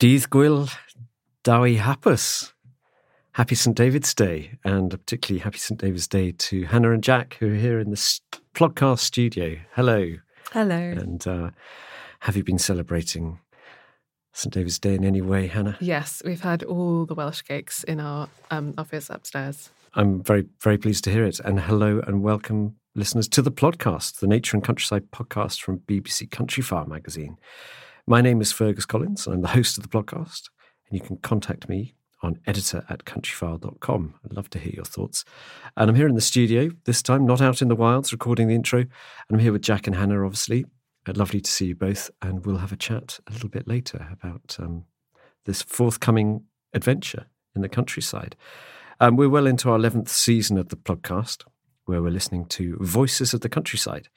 Dydd Gwyl Dewi Hapus. Happy St. David's Day, and a particularly happy St. David's Day to Hannah and Jack, who are here in the podcast studio. Hello. Hello. And uh, have you been celebrating St. David's Day in any way, Hannah? Yes, we've had all the Welsh cakes in our um, office upstairs. I'm very, very pleased to hear it. And hello and welcome, listeners, to the podcast, the Nature and Countryside podcast from BBC Country Countryfile magazine. My name is Fergus Collins. and I'm the host of the podcast, and you can contact me on editor at countryfile.com. I'd love to hear your thoughts. And I'm here in the studio, this time not out in the wilds recording the intro. And I'm here with Jack and Hannah, obviously. Uh, lovely to see you both. And we'll have a chat a little bit later about um, this forthcoming adventure in the countryside. Um, we're well into our 11th season of the podcast, where we're listening to Voices of the Countryside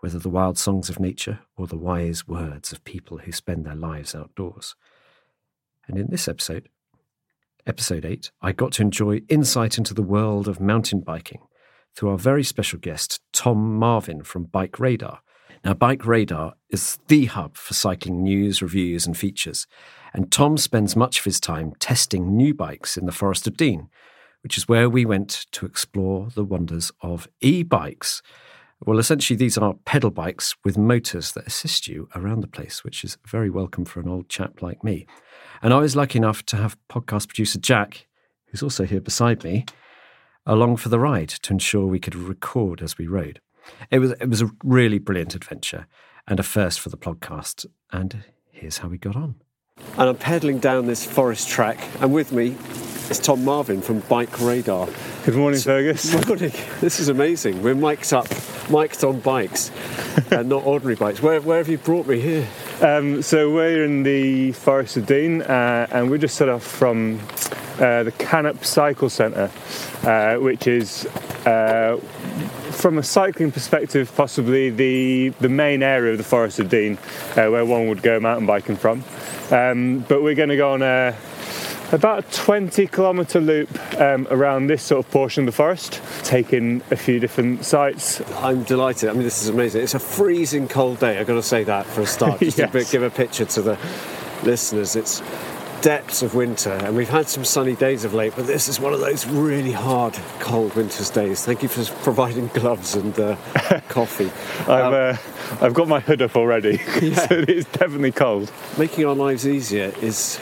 whether the wild songs of nature or the wise words of people who spend their lives outdoors. And in this episode, episode 8, I got to enjoy insight into the world of mountain biking through our very special guest, Tom Marvin from BikeRadar. Now, BikeRadar is the hub for cycling news, reviews, and features. And Tom spends much of his time testing new bikes in the Forest of Dean, which is where we went to explore the wonders of e bikes well, essentially, these are pedal bikes with motors that assist you around the place, which is very welcome for an old chap like me. And I was lucky enough to have podcast producer Jack, who's also here beside me, along for the ride to ensure we could record as we rode. It was it was a really brilliant adventure and a first for the podcast. And here's how we got on. And I'm pedaling down this forest track, and with me is Tom Marvin from BikeRadar. Good morning, Fergus. Morning. This is amazing. We're mic'd up, mic'd on bikes, and not ordinary bikes. Where, where have you brought me here? Um, so we're in the Forest of Dean, uh, and we're just set off from uh, the Cannop Cycle Centre, uh, which is, uh, from a cycling perspective, possibly the the main area of the Forest of Dean, uh, where one would go mountain biking from. Um, but we're going to go on a about a 20 kilometre loop um, around this sort of portion of the forest, taking a few different sites. I'm delighted. I mean, this is amazing. It's a freezing cold day. I've got to say that for a start, just yes. to give a picture to the listeners. It's depths of winter, and we've had some sunny days of late, but this is one of those really hard, cold winter's days. Thank you for providing gloves and uh, coffee. I've, um, uh, I've got my hood up already, yeah. so it's definitely cold. Making our lives easier is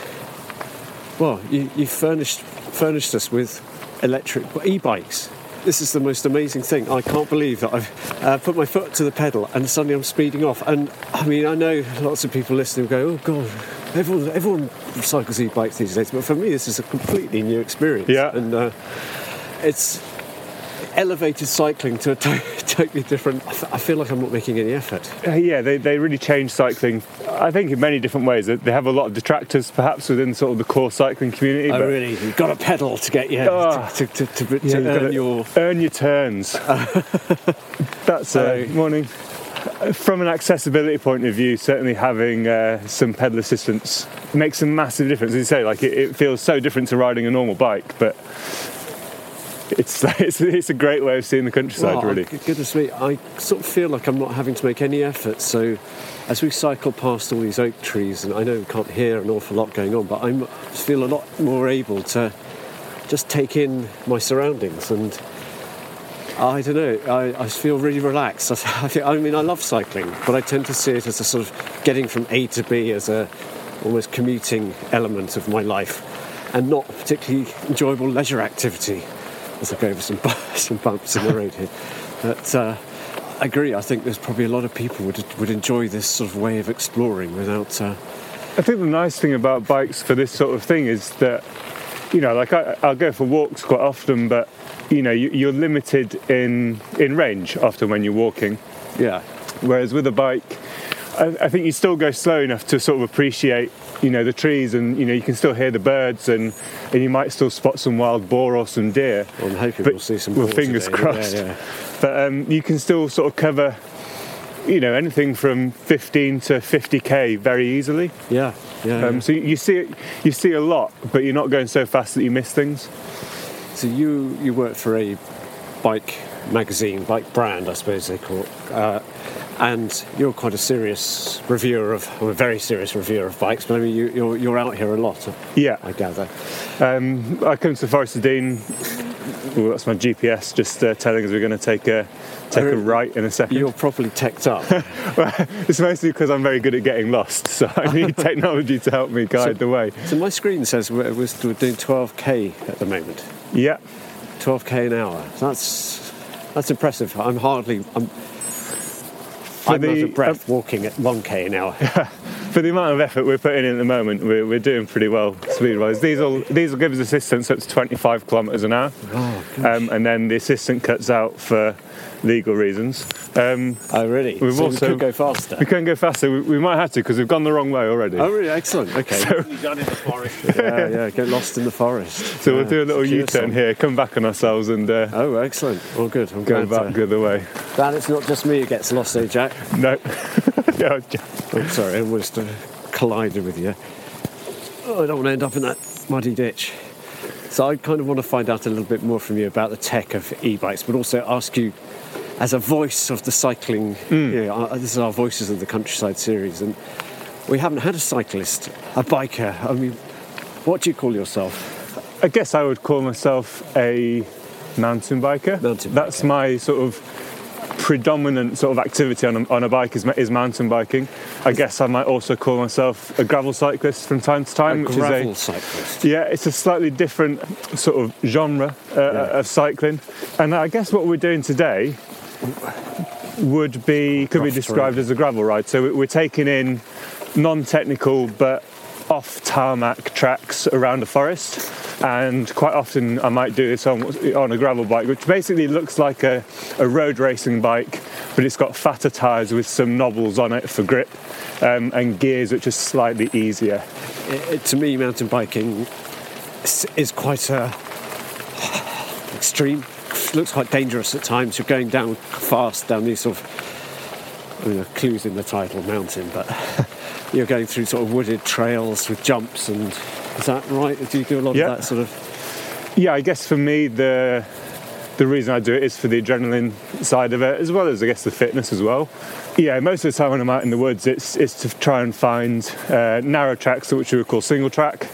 well, you, you furnished furnished us with electric e-bikes. This is the most amazing thing. I can't believe that I've uh, put my foot to the pedal and suddenly I'm speeding off. And I mean, I know lots of people listening go, "Oh God, everyone, everyone cycles e-bikes these days, but for me, this is a completely new experience. Yeah. and uh, it's elevated cycling to a to- totally different. I, f- I feel like I'm not making any effort. Uh, yeah, they, they really changed cycling. I think in many different ways. They have a lot of detractors, perhaps within sort of the core cycling community. Oh, but- really? You've got to pedal to get your Oh. to, to, to, to, Yeah, earn your. earn your turns. That's uh, morning. From an accessibility point of view, certainly having uh, some pedal assistance makes a massive difference. As you say, like it, it feels so different to riding a normal bike, but it's it's, it's a great way of seeing the countryside. Well, really, I- goodness me, I sort of feel like I'm not having to make any effort. So, as we cycle past all these oak trees, and I know we can't hear an awful lot going on, but I feel a lot more able to just take in my surroundings and. I don't know. I, I feel really relaxed. I, I, think, I mean, I love cycling, but I tend to see it as a sort of getting from A to B as a almost commuting element of my life, and not a particularly enjoyable leisure activity. As I go over some some bumps in the road here, but uh, I agree. I think there's probably a lot of people would would enjoy this sort of way of exploring without. Uh, I think the nice thing about bikes for this sort of thing is that, you know, like I, I'll go for walks quite often, but you know, you, you're limited in in range often when you're walking. yeah, Whereas with a bike, I, I think you still go slow enough to sort of appreciate, you know, the trees, and you know, you can still hear the birds, and and you might still spot some wild boar or some deer. I'm hoping we'll see some. well, fingers today. crossed. Yeah, yeah. But um, you can still sort of cover, you know, anything from 15 to 50k very easily. Yeah, yeah. Um, yeah. so you you see it, you see a lot, but you're not going so fast that you miss things. So you you work for a bike magazine, bike brand, I suppose they call it, uh, and you're quite a serious reviewer of, or a very serious reviewer of bikes. But I mean, you, you're you're out here a lot, Yeah, I gather. um, I come to Forest of Dean. Well, that's my GPS just uh, telling us we're going to take a take a Oh, right in a second. You're properly teched up. Well, it's mostly because I'm very good at getting lost, so I need technology to help me guide the way. so my screen says we're, we're doing 12k at the moment, Yeah, 12k an hour. That's that's impressive. I'm hardly. I'm, I'm the- out of breath walking at 1k an hour. for the amount of effort we're putting in at the moment, we're, we're doing pretty well speed-wise. These will these will give us assistance up to 25 kilometres an hour, um, and then the assistant cuts out for legal reasons. Um, Oh, really? We've so also- we could go faster. we can go faster. We, we might have to because we've gone the wrong way already. Oh, really? Excellent. Okay. Done in the forest. yeah, yeah. Get lost in the forest. so we'll do a little U-turn here, come back on ourselves, and uh, Oh, excellent. Well, good. I'm go glad back to- the other way. Glad it's not just me who gets lost, eh, Jack? No. Yeah, I'm sorry, I almost uh, collided with you. Oh, I don't want to end up in that muddy ditch. So I kind of want to find out a little bit more from you about the tech of e-bikes, but also ask you, as a voice of the cycling, Hmm. you know, uh, this is our Voices of the Countryside series, and we haven't had a cyclist, a biker. I mean, what do you call yourself? I guess I would call myself a mountain biker. Mountain That's biker. my sort of predominant sort of activity on a, on a bike is, is mountain biking. I guess I might also call myself a gravel cyclist from time to time, A which gravel is cyclist. yeah, it's a slightly different sort of genre uh, of cycling. And I guess what we're doing today would be could be described as a gravel ride. So we- we're taking in non-technical but off tarmac tracks around a forest. And quite often I might do this on, on a gravel bike, which basically looks like a, a road racing bike, but it's got fatter tyres with some knobbles on it for grip um, and gears which are slightly easier. It, it- to me, mountain biking is, quite uh, extreme. Looks quite dangerous at times. You're going down fast down these sort of, I mean, clues in the title, mountain, but you're going through sort of wooded trails with jumps and. Is that right? Do you do a lot Yeah. of that sort of? Yeah, I guess for me the the reason I do it is for the adrenaline side of it, as well as I guess the fitness as well. Yeah, most of the time when I'm out in the woods, it's it's to try and find uh, narrow tracks, which we would call single track,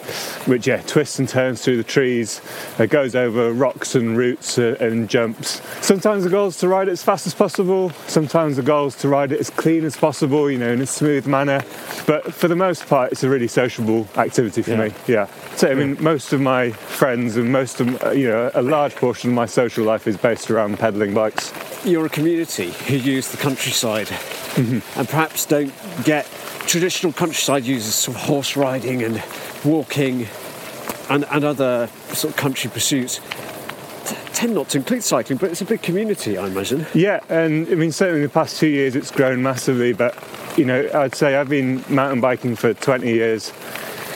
which yeah twists and turns through the trees, uh, goes over rocks and roots uh, and jumps. Sometimes the goal is to ride it as fast as possible. Sometimes the goal is to ride it as clean as possible, you know, in a smooth manner. But for the most part, it's a really sociable activity for Yeah. me. Yeah. So I mean, most of my friends and most of uh, you know a large portion of my social life is based around pedaling bikes. You're a community who use the countryside Mm-hmm. and perhaps don't get traditional countryside sort of horse riding and walking and, and other sort of country pursuits t- tend not to include cycling, but it's a big community, I imagine. Yeah, and I mean, certainly in the past two years it's grown massively, but you know, I'd say I've been mountain biking for 20 years.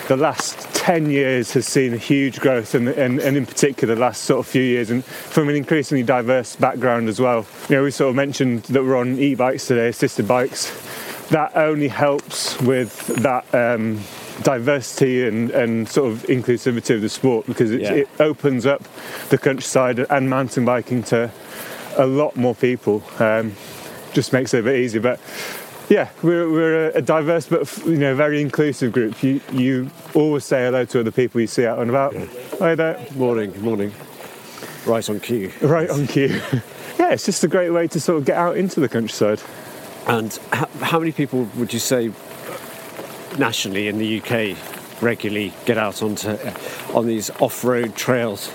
The last 10 years has seen a huge growth, and, and, and in particular, the last sort of few years, and from an increasingly diverse background as well. You know, we sort of mentioned that we're on e bikes today, assisted bikes. That only helps with that. Um, diversity and, and sort of inclusivity of the sport because it, Yeah. it opens up the countryside and mountain biking to a lot more people. Um, just makes it a bit easier. But yeah, we're, we're a, diverse but you know very inclusive group. You you always say hello to other people you see out and about. Hi there. Morning, morning. Right on cue. Right on cue. yeah, it's just a great way to sort of get out into the countryside. And how, how many people would you say nationally in the UK regularly get out onto on these off-road trails?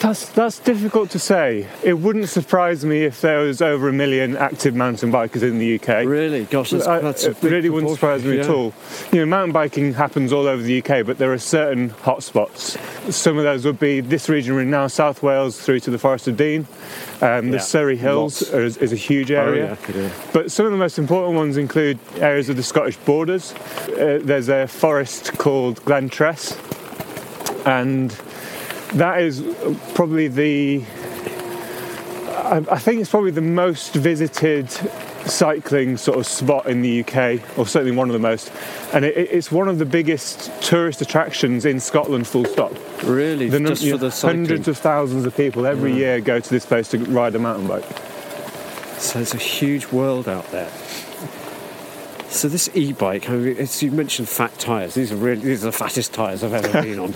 That's that's difficult to say. It wouldn't surprise me if there was over a million active mountain bikers in the UK. Really? Gosh, that's, that's a it big really wouldn't surprise me at all. You know, mountain biking happens all over the UK, but there are certain hotspots. Some of those would be this region we're in now, South Wales through to the Forest of Dean. Um, Yeah, the Surrey Hills are, is, is a huge area. yeah, yeah. But some of the most important ones include areas of the Scottish borders. Uh, there's a forest called Glentress, and that is probably the. I, think it's probably the most visited cycling sort of spot in the UK, or certainly one of the most. And it, it- it's one of the biggest tourist attractions in Scotland, full stop. Really? The Just for the cycling? hundreds of thousands of people every year go to this place to ride a mountain bike. So it's a huge world out there. So this e-bike, I mean, it's, you mentioned fat tyres. These are really these are the fattest tyres I've ever been on.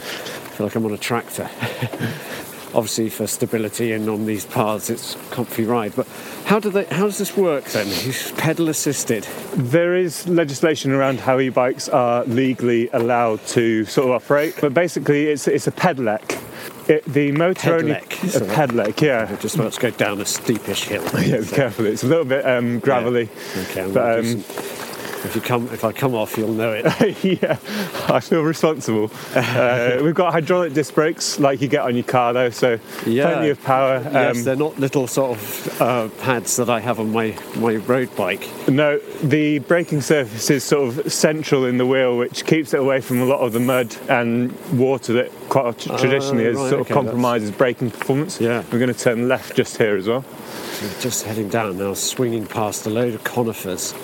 Feel like I'm on a tractor. Obviously, for stability and on these paths, it's a comfy ride. But how do they? How does this work then? It's pedal assisted. There is legislation around how e-bikes are legally allowed to sort of operate, but basically it's it's a pedelec. It, the motor only Pedelec, a pedelec, yeah. We're just about to go down a steepish hill. Yeah, be careful. It's a little bit um, gravelly. Okay, I'm But, um, if you come, if I come off, you'll know it. yeah, I feel responsible. Uh, we've got hydraulic disc brakes like you get on your car, though, so Yeah. plenty of power. yes, Um, they're not little sort of uh, pads that I have on my my road bike. no, the braking surface is sort of central in the wheel, which keeps it away from a lot of the mud and water that quite tr- traditionally has right, sort of okay, compromises braking performance. Yeah. We're going to turn left just here as well. We're just heading down now, swinging past a load of conifers.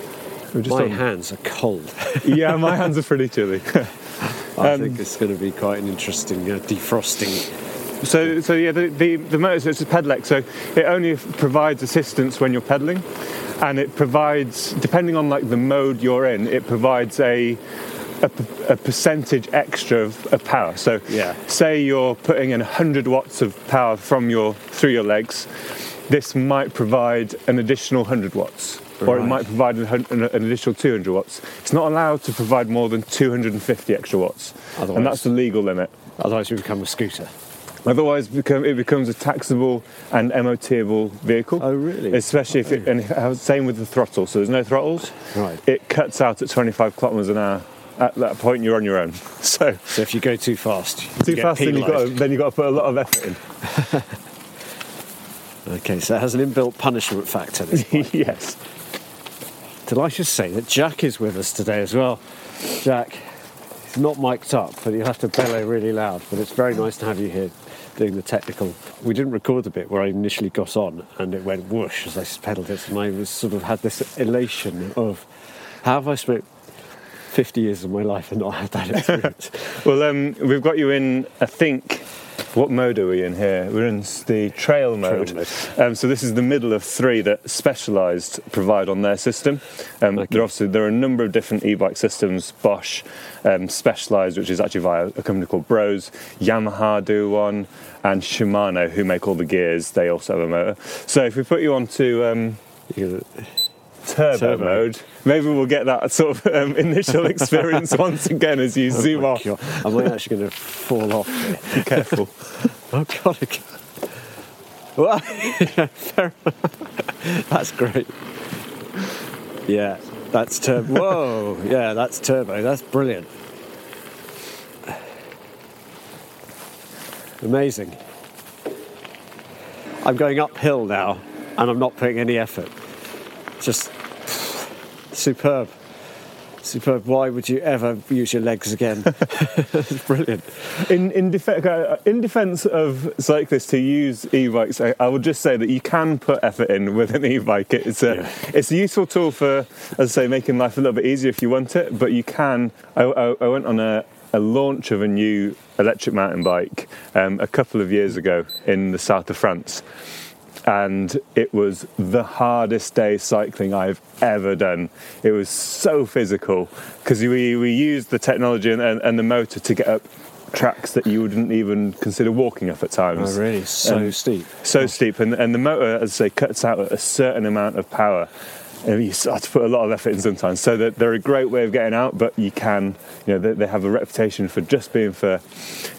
We're just My on- hands are cold. yeah, my hands are pretty chilly. I Um, think it's going to be quite an interesting uh, defrosting. So, so yeah, the, the, the motor it's a pedelec, so it only provides assistance when you're pedaling, and it provides, depending on like the mode you're in, it provides a a percentage extra of, of power. So, Yeah. say you're putting in 100 watts of power from your through your legs, this might provide an additional 100 watts. Or it might provide an, additional 200 watts. It's not allowed to provide more than 250 extra watts, Otherwise- and that's the legal limit. Otherwise, we become a scooter. Otherwise, become, it becomes a taxable and MOTable vehicle. Oh, really? Especially if it, and same with the throttle. So there's no throttles. Right. It cuts out at 25 kilometres an hour. At that point, you're on your own. So So if you go too fast, you too fast, then you've got to, then you've got to put a lot of effort in. Okay, so it has an inbuilt punishment factor. This yes. Did I say that Jack is with us today as well? Jack, not mic'd up, but you'll have to bellow really loud. But it's very nice to have you here doing the technical. We didn't record the bit where I initially got on and it went whoosh as I pedalled it, and I was sort of had this elation of how have I spent 50 years of my life and not had that experience? Well, um, we've got you in, I think, what mode are we in here? We're in the trail mode. mode. Um, so this is the middle of three that Specialized provide on their system. Um, there, are obviously, there are a number of different e-bike systems. Bosch, um, Specialized, which is actually via a company called Brose. Yamaha do one, and Shimano, who make all the gears, they also have a motor. So if we put you onto um, You- turbo, Turbo. mode, maybe we'll get that sort of um, initial experience once again as you zoom Oh my off. God, Am I actually going to fall off? Be careful. Oh God! I Well, yeah. That's great. Yeah. That's turbo. Whoa, yeah, that's turbo. That's brilliant. Amazing. I'm going uphill now, and I'm not putting any effort. Just superb. Superb. Why would you ever use your legs again? it's brilliant. In in, def- uh, in defence of cyclists who use e-bikes, I, I would just say that you can put effort in with an e-bike. It's a Yeah. it's a useful tool for, as I say, making life a little bit easier if you want it. But you can. I, I, I went on a, a launch of a new electric mountain bike um, a couple of years ago in the south of France. And it was the hardest day cycling I've ever done. It was so physical because we, we used the technology and, and, and the motor to get up tracks that you wouldn't even consider walking up at times. Oh, really? So Um, steep. So steep, and, and the motor, as I say, cuts out a certain amount of power. And you start to put a lot of effort in sometimes. So that they're a great way of getting out, but you can, you know, they, they have a reputation for just being for,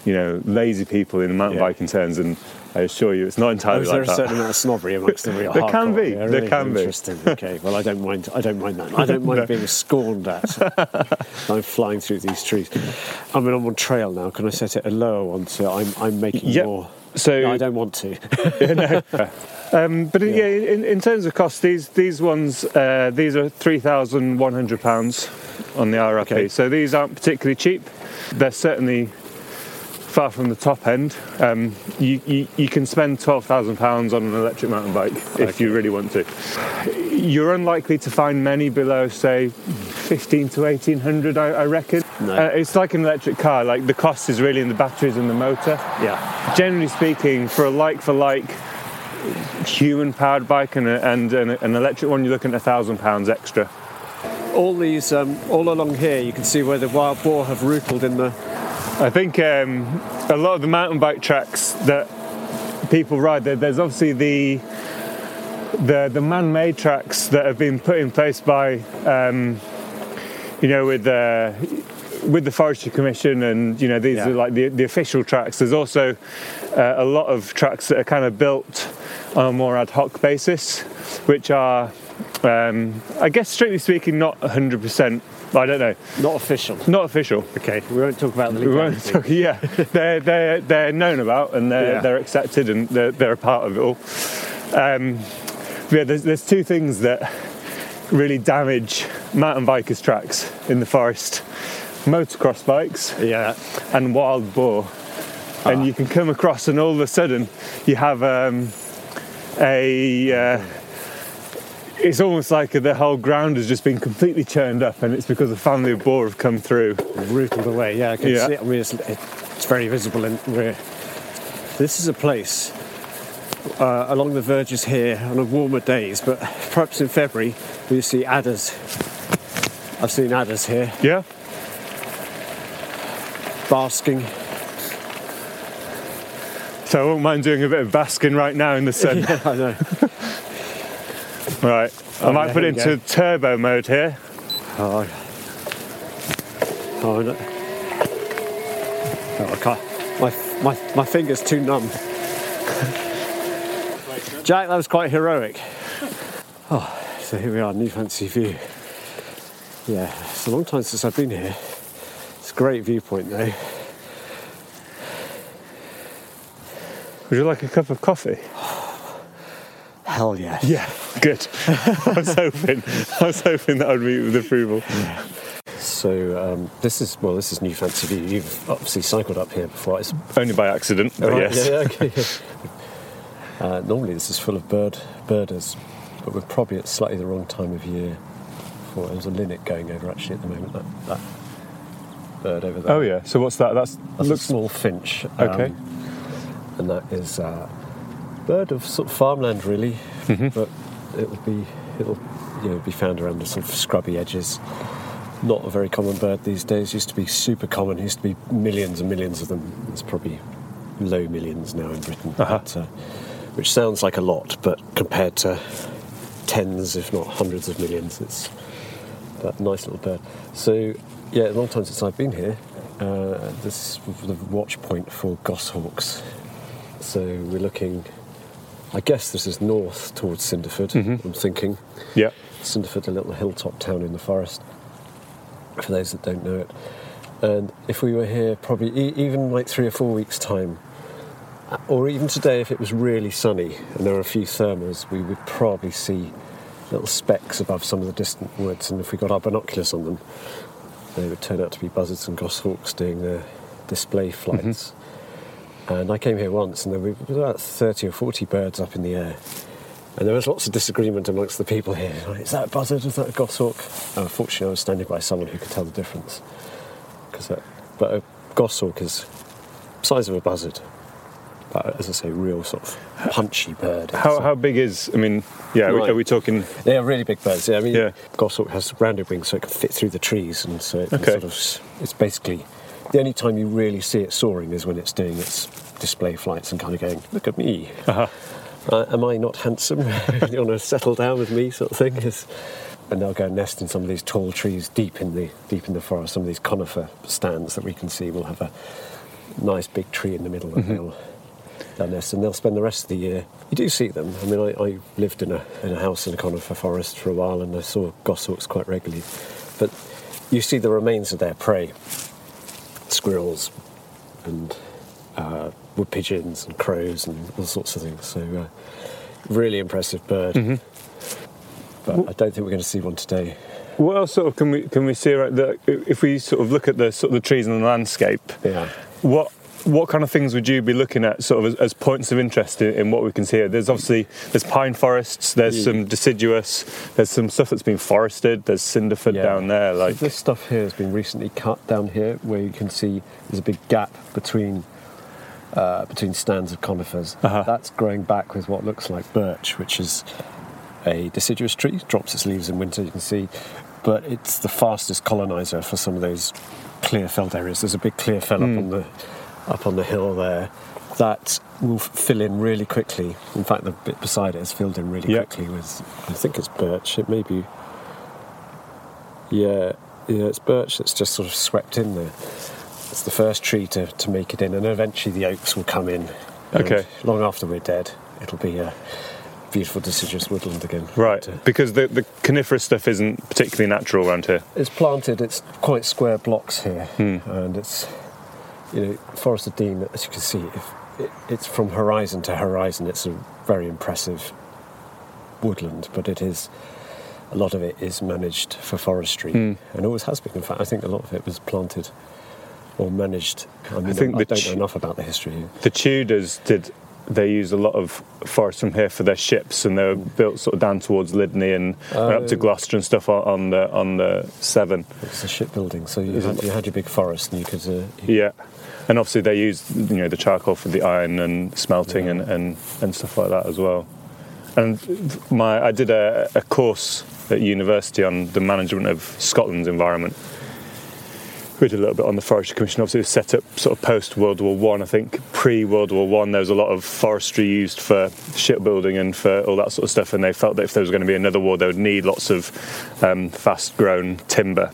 you know, lazy people in mountain Yeah. biking terms. And I assure you, it's not Oh, entirely is there like a that. certain amount of snobbery amongst the real There can be, Yeah, there really can be. Interesting. Okay, well, I don't mind. I don't mind that. I don't mind being scorned at. I'm flying through these trees. I mean, I'm on trail now. Can I set it a lower one so I'm I'm making Yep. more? So- No, I don't want to. Um, but yeah, in, in terms of cost, these these ones uh, these are three thousand one hundred pounds on the RRP. Okay. So these aren't particularly cheap. They're certainly far from the top end. Um, you, you you can spend twelve thousand pounds on an electric mountain bike if you really want to. You're unlikely to find many below, say, fifteen to eighteen hundred. I, I reckon. No. Uh, it's like an electric car. Like the cost is really in the batteries and the motor yeah. generally speaking, for a like for like human powered bike and, a, and an, an electric one, you're looking at a thousand pounds extra. All these, um, all along here, you can see where the wild boar have rootled in the. I think um, a lot of the mountain bike tracks that people ride, there, there's obviously the the, the man-made tracks that have been put in place by, um, you know, with the with the Forestry Commission, and you know these Yeah. are like the, the official tracks. There's also uh, a lot of tracks that are kind of built on a more ad hoc basis, which are, um, I guess, strictly speaking, not 100%. I don't know, Not official. not official. Okay, we won't talk about the We won't legality. talk, yeah, they're, they're, they're known about and they're, Yeah. they're accepted and they're, they're a part of it all. Um, yeah, there's, there's two things that really damage mountain bikers' tracks in the forest motocross bikes Yeah. and wild boar. And you can come across, and all of a sudden, you have um, a. Uh, it's almost like the whole ground has just been completely churned up, and it's because a family of boar have come through. rootled away. Yeah, I can Yeah. see it. I mean, it's, it's very visible. And this is a place uh, along the verges here on warmer days, but perhaps in February we see adders. I've seen adders here Yeah, basking. so I won't mind doing a bit of basking right now in the sun. yeah, I know. Right, I Oh, might put it into go. turbo mode here. Oh, oh, no. oh I can't. My, my, my finger's too numb. Jack, that was quite heroic. Oh, so here we are, New Fancy View. Yeah, it's a long time since I've been here. It's a great viewpoint though. Would you like a cup of coffee? Hell yeah. Yeah, good. I was hoping. I was hoping that I'd meet with approval. Yeah. So um, this is well, this is New Fancy View. You've obviously cycled up here before. It's Only by accident, but Right, yes. Yeah, yeah, okay. yeah. Uh, normally this is full of bird birders, but we're probably at slightly the wrong time of year. For there's a linnet going over actually at the moment. That, that bird over there. Oh yeah. So what's that? That's That's looks a small finch. Okay. um, and that is a bird of sort of farmland really, Mm-hmm. but it'll be it'll you know be found around the sort of scrubby edges. Not a very common bird these days. Used to be super common. Used to be millions and millions of them. It's probably low millions now in Britain, Uh-huh. but, uh, which sounds like a lot, but compared to tens, if not hundreds of millions, it's that nice little bird. So, yeah, a long time since I've been here. Uh, this is the watch point for goshawks. So we're looking I guess this is north towards Cinderford, Mm-hmm. I'm thinking. Yeah. Cinderford, a little hilltop town in the forest, for those that don't know it. And if we were here, probably e- even like three or four weeks' time, uh, or even today, if it was really sunny and there were a few thermals, we would probably see little specks above some of the distant woods. And if we got our binoculars on them, they would turn out to be buzzards and goshawks doing their display flights. And I came here once, and there were about 30 or 40 birds up in the air. And there was lots of disagreement amongst the people here. Like, is that a buzzard? Is that a goshawk? And unfortunately, I was standing by someone who could tell the difference. Because, uh, but a goshawk is size of a buzzard. But as I say, real sort of punchy bird. How, So- how big is? I mean, yeah. Are, we, are we talking? they are really big birds. Yeah, I mean, Yeah. goshawk has rounded wings, so it can fit through the trees, and so it Okay. sort of. It's basically the only time you really see it soaring is when it's doing its display flights and kind of going, "Look at me, Uh-huh. uh, am I not handsome? you want to settle down with me?" sort of thing. Is, and they'll go nest in some of these tall trees deep in the deep in the forest. Some of these conifer stands that we can see will have a nice big tree in the middle, and they'll they'll nest, and they'll spend the rest of the year. You do see them. I mean, I, I lived in a in a house in a conifer forest for a while, and I saw goshawks quite regularly. But you see the remains of their prey: squirrels and uh, wood pigeons and crows and all sorts of things. So, uh, really impressive bird. But I don't think we're going to see one today. What else sort of can we can we see? Right, the, if we sort of look at the sort of the trees and the landscape, Yeah. what what kind of things would you be looking at sort of as, as points of interest in, in what we can see here? There's obviously there's pine forests, there's Yeah. some deciduous, there's some stuff that's been forested, there's cinderford Yeah. down there. Like so this stuff here has been recently cut down here, where you can see there's a big gap between uh, between stands of conifers. Uh-huh. That's growing back with what looks like birch, which is a deciduous tree. Drops its leaves in winter, you can see, but it's the fastest colonizer for some of those clear felled areas. There's a big clear fell up on the up on the hill there. That will fill in really quickly. In fact, the bit beside it has filled in really Yeah. quickly with, I think it's birch. It may be yeah, yeah, it's birch that's just sort of swept in there. It's the first tree to, to make it in, and eventually the oaks will come in. Okay. Long after we're dead, it'll be a beautiful deciduous woodland again. right, because the the coniferous stuff isn't particularly natural around here. it's planted, it's quite square blocks here, Hmm. and it's, you know, Forest of Dean, as you can see, if it, it's from horizon to horizon, it's a very impressive woodland, but it is. A lot of it is managed for forestry, Hmm. and always has been. In fact, I think a lot of it was planted or managed. I mean, I, think the don't know enough about the history. here. The Tudors did. They used a lot of forest from here for their ships, and they were built sort of down towards Lydney and, and up to Oh. Gloucester and stuff on, on the on the Severn. It's a shipbuilding, so you had, you had your big forest, and you could. Uh, you- Yeah, and obviously they used you know the charcoal for the iron and smelting and, and, and stuff like that as well. And my I did a, a course at university on the management of Scotland's environment. We did a little bit on the Forestry Commission. Obviously, it was set up sort of post World War One. I. think pre World War One, there was a lot of forestry used for shipbuilding and for all that sort of stuff. And they felt that if there was going to be another war, they would need lots of um, fast-grown timber.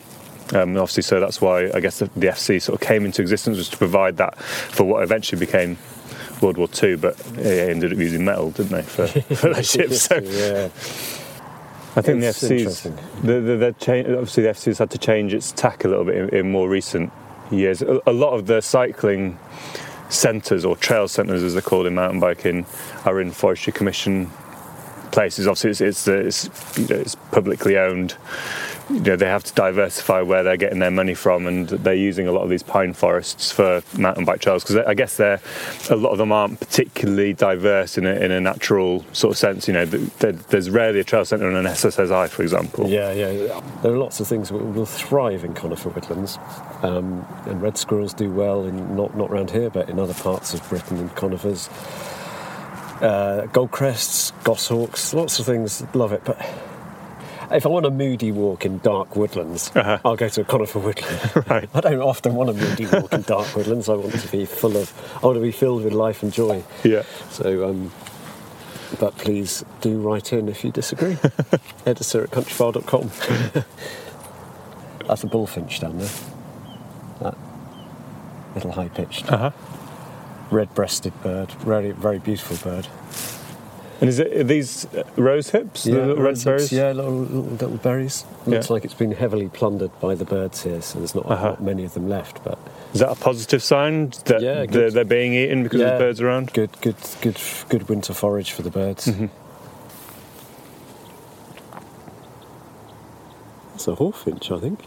Um, and obviously, so that's why I guess the, the FC sort of came into existence was to provide that for what eventually became World War Two. But they ended up using metal, didn't they, for, for their ships? So yeah. I think It's the FC's interesting. the, the, the change, obviously the FC's had to change its tack a little bit in, in more recent years. A, a lot of the cycling centres or trail centres, as they're called in mountain biking, are in forestry commission places. Obviously, it's it's, the, it's, you know, it's publicly owned. You know, they have to diversify where they're getting their money from, and they're using a lot of these pine forests for mountain bike trails because I guess they're a lot of them aren't particularly diverse in a, in a natural sort of sense. You know, there's rarely a trail centre in an SSSI, for example. Yeah, yeah. There are lots of things that will thrive in conifer woodlands, um, and red squirrels do well in not not around here, but in other parts of Britain and conifers. Uh, goldcrests, goshawks, lots of things. Love it, but if I want a moody walk in dark woodlands, Uh-huh. I'll go to a conifer woodland. Right. I don't often want a moody walk in dark woodlands. I want to be full of. I want to be filled with life and joy. Yeah. So, um, but please do write in if you disagree. Editor at countryfile.com. That's a bullfinch down there. That little high pitched, Uh huh. red breasted bird. Very, very beautiful bird. And is it these rose hips? the little red hips, berries? Yeah, little, little, little berries. Looks Yeah. like it's been heavily plundered by the birds here, so there's not, Uh-huh. not many of them left. But Is that a positive sign that Yeah, they're, they're being eaten because Yeah. there's birds around? good, good, good, good winter forage for the birds. Mm-hmm. It's a hawfinch, I think.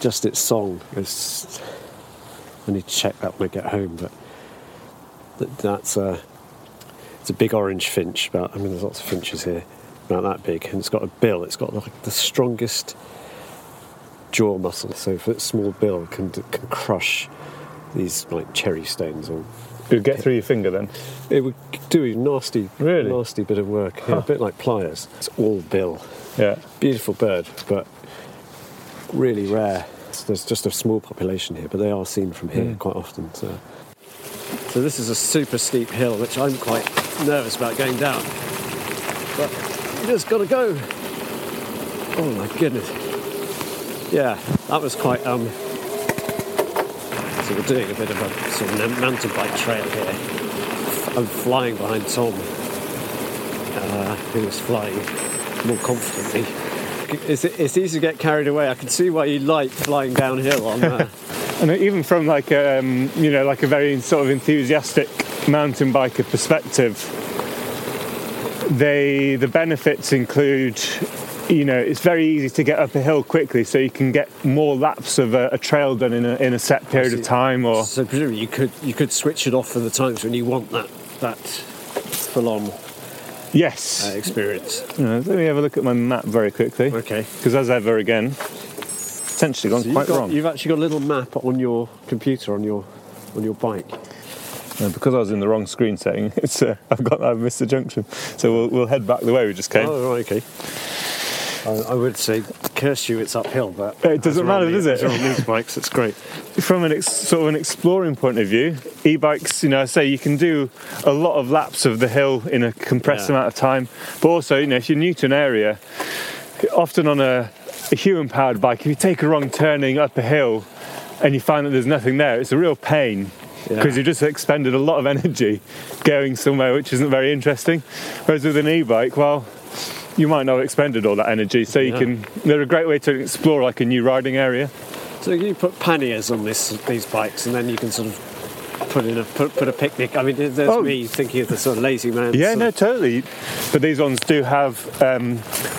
Just its song. It's, I need to check that when I get home, but that, that's a it's a big orange finch. About I mean, there's lots of finches here, about that big, and it's got a bill. It's got like the strongest jaw muscle, so for its small bill can can crush these like cherry stones or It would get through your finger then. it would do a nasty, Really? nasty bit of work. Yeah, a bit like pliers. It's all bill. Yeah. Beautiful bird, but really rare. There's just a small population here, but they are seen from here quite often. So. so this is a super steep hill, which I'm quite nervous about going down. But you just got to go. Oh my goodness. Yeah, that was quite. Um, so we're doing a bit of a sort of mountain bike trail here. I'm flying behind Tom, uh, who's flying more confidently. It's, it's easy to get carried away. I can see why you like flying downhill on uh, And even from like um, you know like a very sort of enthusiastic mountain biker perspective, they the benefits include you know it's very easy to get up a hill quickly, so you can get more laps of a, a trail done in a, in a set period of time. Or So presumably you could you could switch it off for the times when you want that that full on yes, uh, experience. Uh, let me have a look at my map very quickly. Okay. Because as ever again, potentially gone So quite got, wrong. you've actually got a little map on your computer on your on your bike. Uh, because I was in the wrong screen setting, it's uh, I've got I've missed the junction. So we'll, we'll head back the way we just came. Oh, right, okay. I, I would say curse you, it's uphill, but It doesn't as we're on matter, does it? on these bikes, it's great. From an ex- sort of an exploring point of view, e-bikes, you know, I say you can do a lot of laps of the hill in a compressed Yeah. amount of time. But also, you know, if you're new to an area, often on a, a human-powered bike, if you take a wrong turning up a hill and you find that there's nothing there, it's a real pain. Yeah. Because you've just expended a lot of energy going somewhere which isn't very interesting. Whereas with an e-bike, well, you might not have expended all that energy, so you Yeah. can. They're a great way to explore like a new riding area. So you put panniers on this these bikes, and then you can sort of put in a put, put a picnic. I mean, there's Oh. me thinking of the sort of lazy man. Yeah, no, of- totally. But these ones do have um,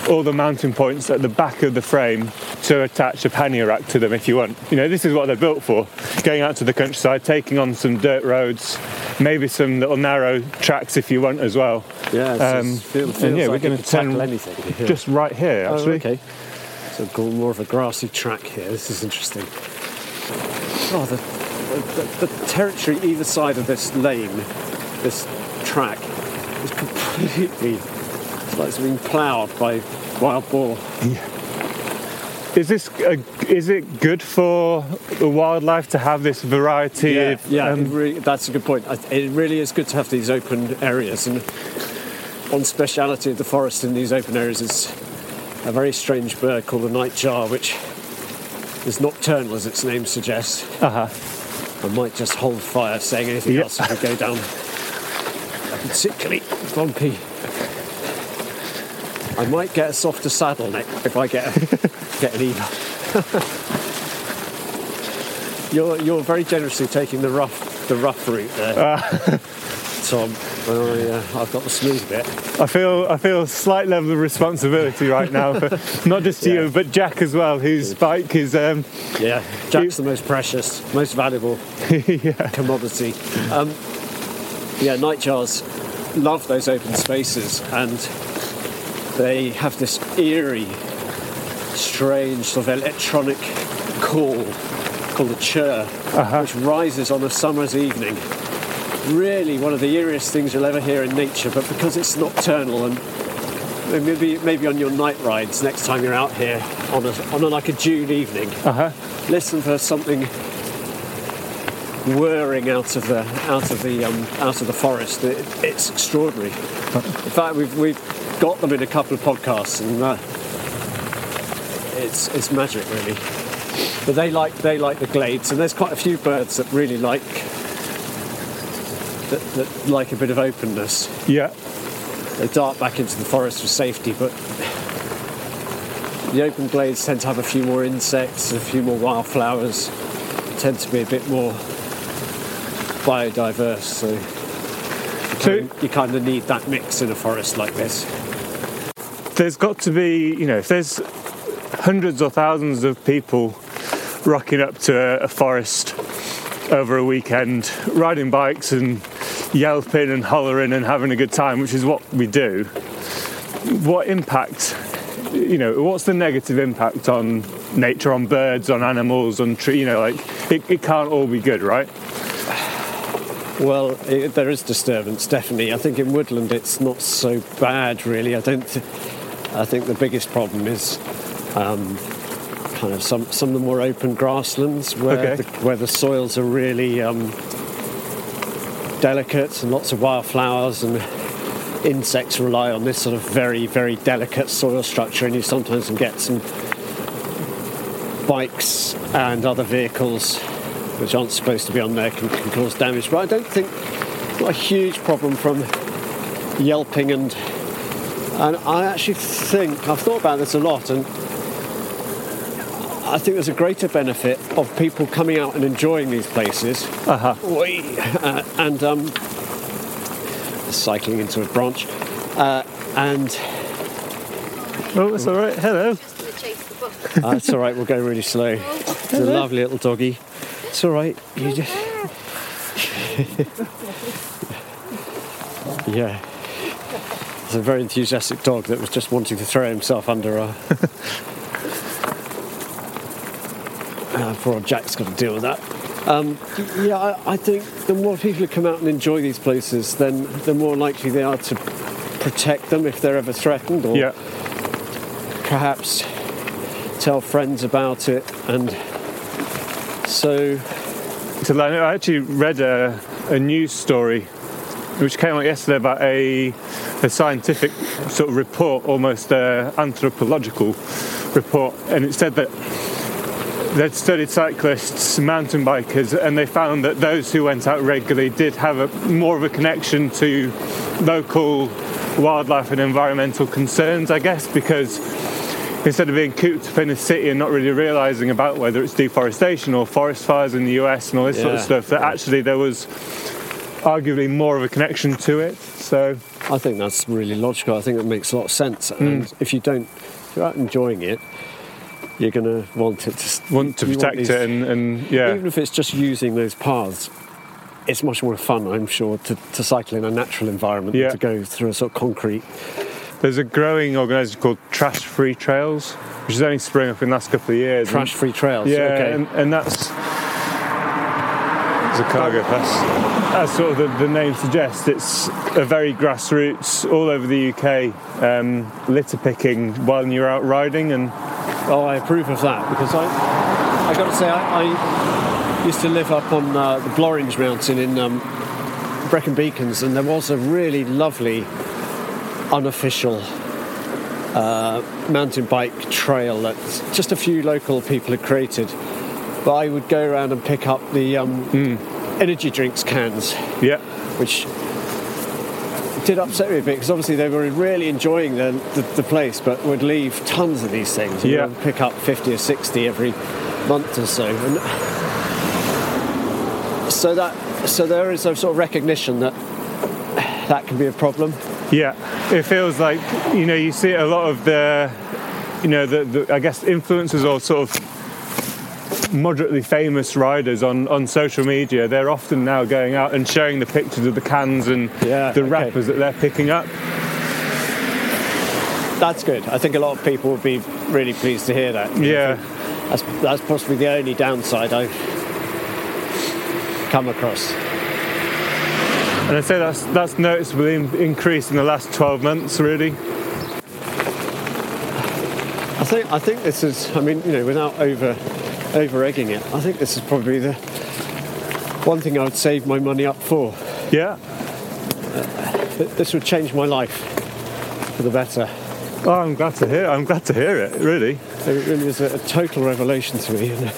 all the mounting points at the back of the frame to attach a pannier rack to them if you want. You know, this is what they're built for. Going out to the countryside, taking on some dirt roads, maybe some little narrow tracks if you want as well. yeah. Um, just, feel, and feels yeah, we're like gonna tackle anything. here. Just right here, Oh, actually. okay. So more of a grassy track here. This is interesting. Oh, the, the, the territory either side of this lane, this track, is completely. It's like it's being ploughed by wild boar. Is this a, is it good for the wildlife to have this variety? Yeah, of, yeah um, really, that's a good point. It really is good to have these open areas, and one speciality of the forest in these open areas is a very strange bird called the nightjar, which is nocturnal, as its name suggests. uh-huh. I might just hold fire saying anything Yeah. else if we go down a particularly bumpy. I might get a softer saddle neck if I get a, get an Eva. you're you're very generously taking the rough the rough route there, ah. Tom. Well, I, uh, I've got the smooth bit. I feel I feel a slight level of responsibility right now for not just Yeah. you but Jack as well, whose bike is um, Yeah, Jack's the most precious, most valuable yeah. commodity. Um, yeah, nightjars love those open spaces and they have this eerie, strange sort of electronic call called a chur, which rises on a summer's evening. Really, one of the eeriest things you'll ever hear in nature, but because it's nocturnal and maybe maybe on your night rides next time you're out here on a, on a, like a June evening, Uh-huh. listen for something whirring out of the out of the um, out of the forest. It, it's extraordinary. In fact, we've we've got them in a couple of podcasts, and uh, it's it's magic really. But they like they like the glades, and there's quite a few birds that really like that, that like a bit of openness. Yeah. They dart back into the forest for safety, but the open glades tend to have a few more insects, a few more wildflowers, tend to be a bit more biodiverse. So you, So- kind, of, you kind of need that mix in a forest like this. There's got to be, you know, if there's hundreds or thousands of people rocking up to a forest over a weekend, riding bikes and yelping and hollering and having a good time, which is what we do. What impact, you know, what's the negative impact on nature, on birds, on animals, on trees? You know, like it, it can't all be good, right? Well, it, there is disturbance, definitely. I think in woodland it's not so bad, really. I don't. Th- I think the biggest problem is um, kind of some some of the more open grasslands where Okay. the, where the soils are really um, delicate and lots of wildflowers and insects rely on this sort of very very delicate soil structure, and you sometimes can get some bikes and other vehicles which aren't supposed to be on there can, can cause damage. But I don't think a huge problem from yelping and and I actually think I've thought about this a lot and I think there's a greater benefit of people coming out and enjoying these places. Uh-huh. Uh, and um, cycling into a branch. Uh, and Oh, that's all right. Hello. uh, it's all right. We'll go really slow. It's a lovely little doggy. It's all right. You just yeah. It's a very enthusiastic dog that was just wanting to throw himself under a uh, poor old Jack's got to deal with that um, yeah, I, I think the more people who come out and enjoy these places, then the more likely they are to protect them if they're ever threatened, or Yeah. perhaps tell friends about it. And so, to learn. I actually read a, a news story which came out yesterday about a, a scientific sort of report, almost an anthropological report, and it said that they'd studied cyclists, mountain bikers, and they found that those who went out regularly did have a, more of a connection to local wildlife and environmental concerns, I guess, because instead of being cooped up in a city and not really realizing about whether it's deforestation or forest fires in the US and all this sort of stuff, that actually there was arguably more of a connection to it. So, I think that's really logical. I think that makes a lot of sense. And hmm. if you don't, if you're out enjoying it, you're going to want it to want to protect these- it and, and yeah. Even if it's just using those paths, it's much more fun, I'm sure, to, to cycle in a natural environment Yeah. than to go through a sort of concrete. There's a growing organisation called Trash Free Trails, which has only sprung up in the last couple of years. Trash free trails. Yeah, okay. and, and that's it's a cargo pass. As sort of the, the name suggests, it's a very grassroots, all over the UK, um, litter picking while you're out riding, and Oh, I approve of that because I, I got to say, I, I used to live up on uh, the Blorenge Mountain in um, Brecon Beacons, and there was a really lovely unofficial uh, mountain bike trail that just a few local people had created. But I would go around and pick up the um, energy drinks cans, yeah, which did upset me a bit because obviously they were really enjoying the, the, the place, but would leave tons of these things. You Yeah. pick up 50 or 60 every month or so. And so that so there is a sort of recognition that that can be a problem. yeah, it feels like you know you see a lot of the, you know, the, the I guess influencers or sort of moderately famous riders on, on social media, they're often now going out and showing the pictures of the cans and Yeah, the okay. wrappers that they're picking up. That's good. I think a lot of people would be really pleased to hear that. Yeah. That's, that's possibly the only downside I've come across. And I'd say that's that's noticeably in, increased in the last 12 months, really. I think I think this is. I mean, you know, without over over egging it, I think this is probably the one thing I would save my money up for. Yeah. Uh, th- This would change my life for the better. Oh, I'm glad to hear. I'm glad to hear it. Really. It really was a, a total revelation to me, and uh,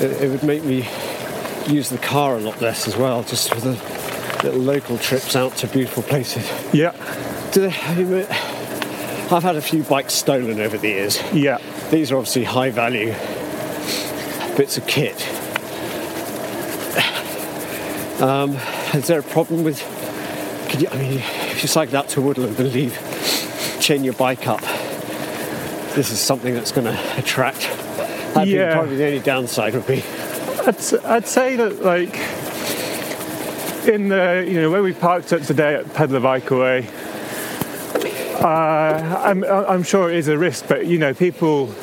it, it would make me use the car a lot less as well, just for the little local trips out to beautiful places. Yeah, Do they, I mean, I've had a few bikes stolen over the years. yeah. These are obviously high value bits of kit. Um, is there a problem with? Could you, I mean, if you cycle out to Woodland and leave, chain your bike up, this is something that's going to attract. That'd Yeah. probably the only downside would be. I'd, I'd say that like in the you know where we parked up today at Pedalabikeaway, uh, I'm I'm sure it is a risk, but you know people.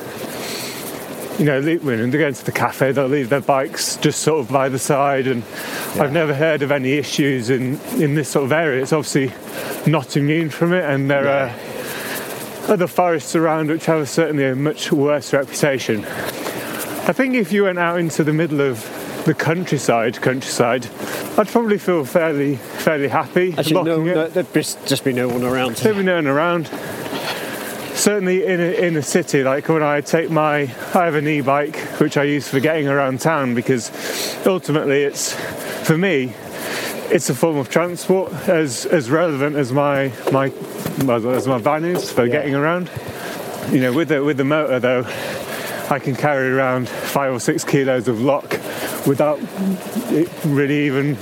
You know, when they go into the cafe, they'll leave their bikes just sort of by the side, and I've never heard of any issues in, in this sort of area. It's obviously not immune from it, and there are other forests around which have certainly a much worse reputation. I think if you went out into the middle of the countryside, countryside, I'd probably feel fairly, fairly happy Actually, no, no, there'd just just be no one around. There'd be no one around. Certainly in a, in a city, like when I take my, I have an e-bike which I use for getting around town because ultimately it's, for me, it's a form of transport as as relevant as my my as my van is for getting around. You know, with the with the motor though, I can carry around five or six kilos of lock without it really even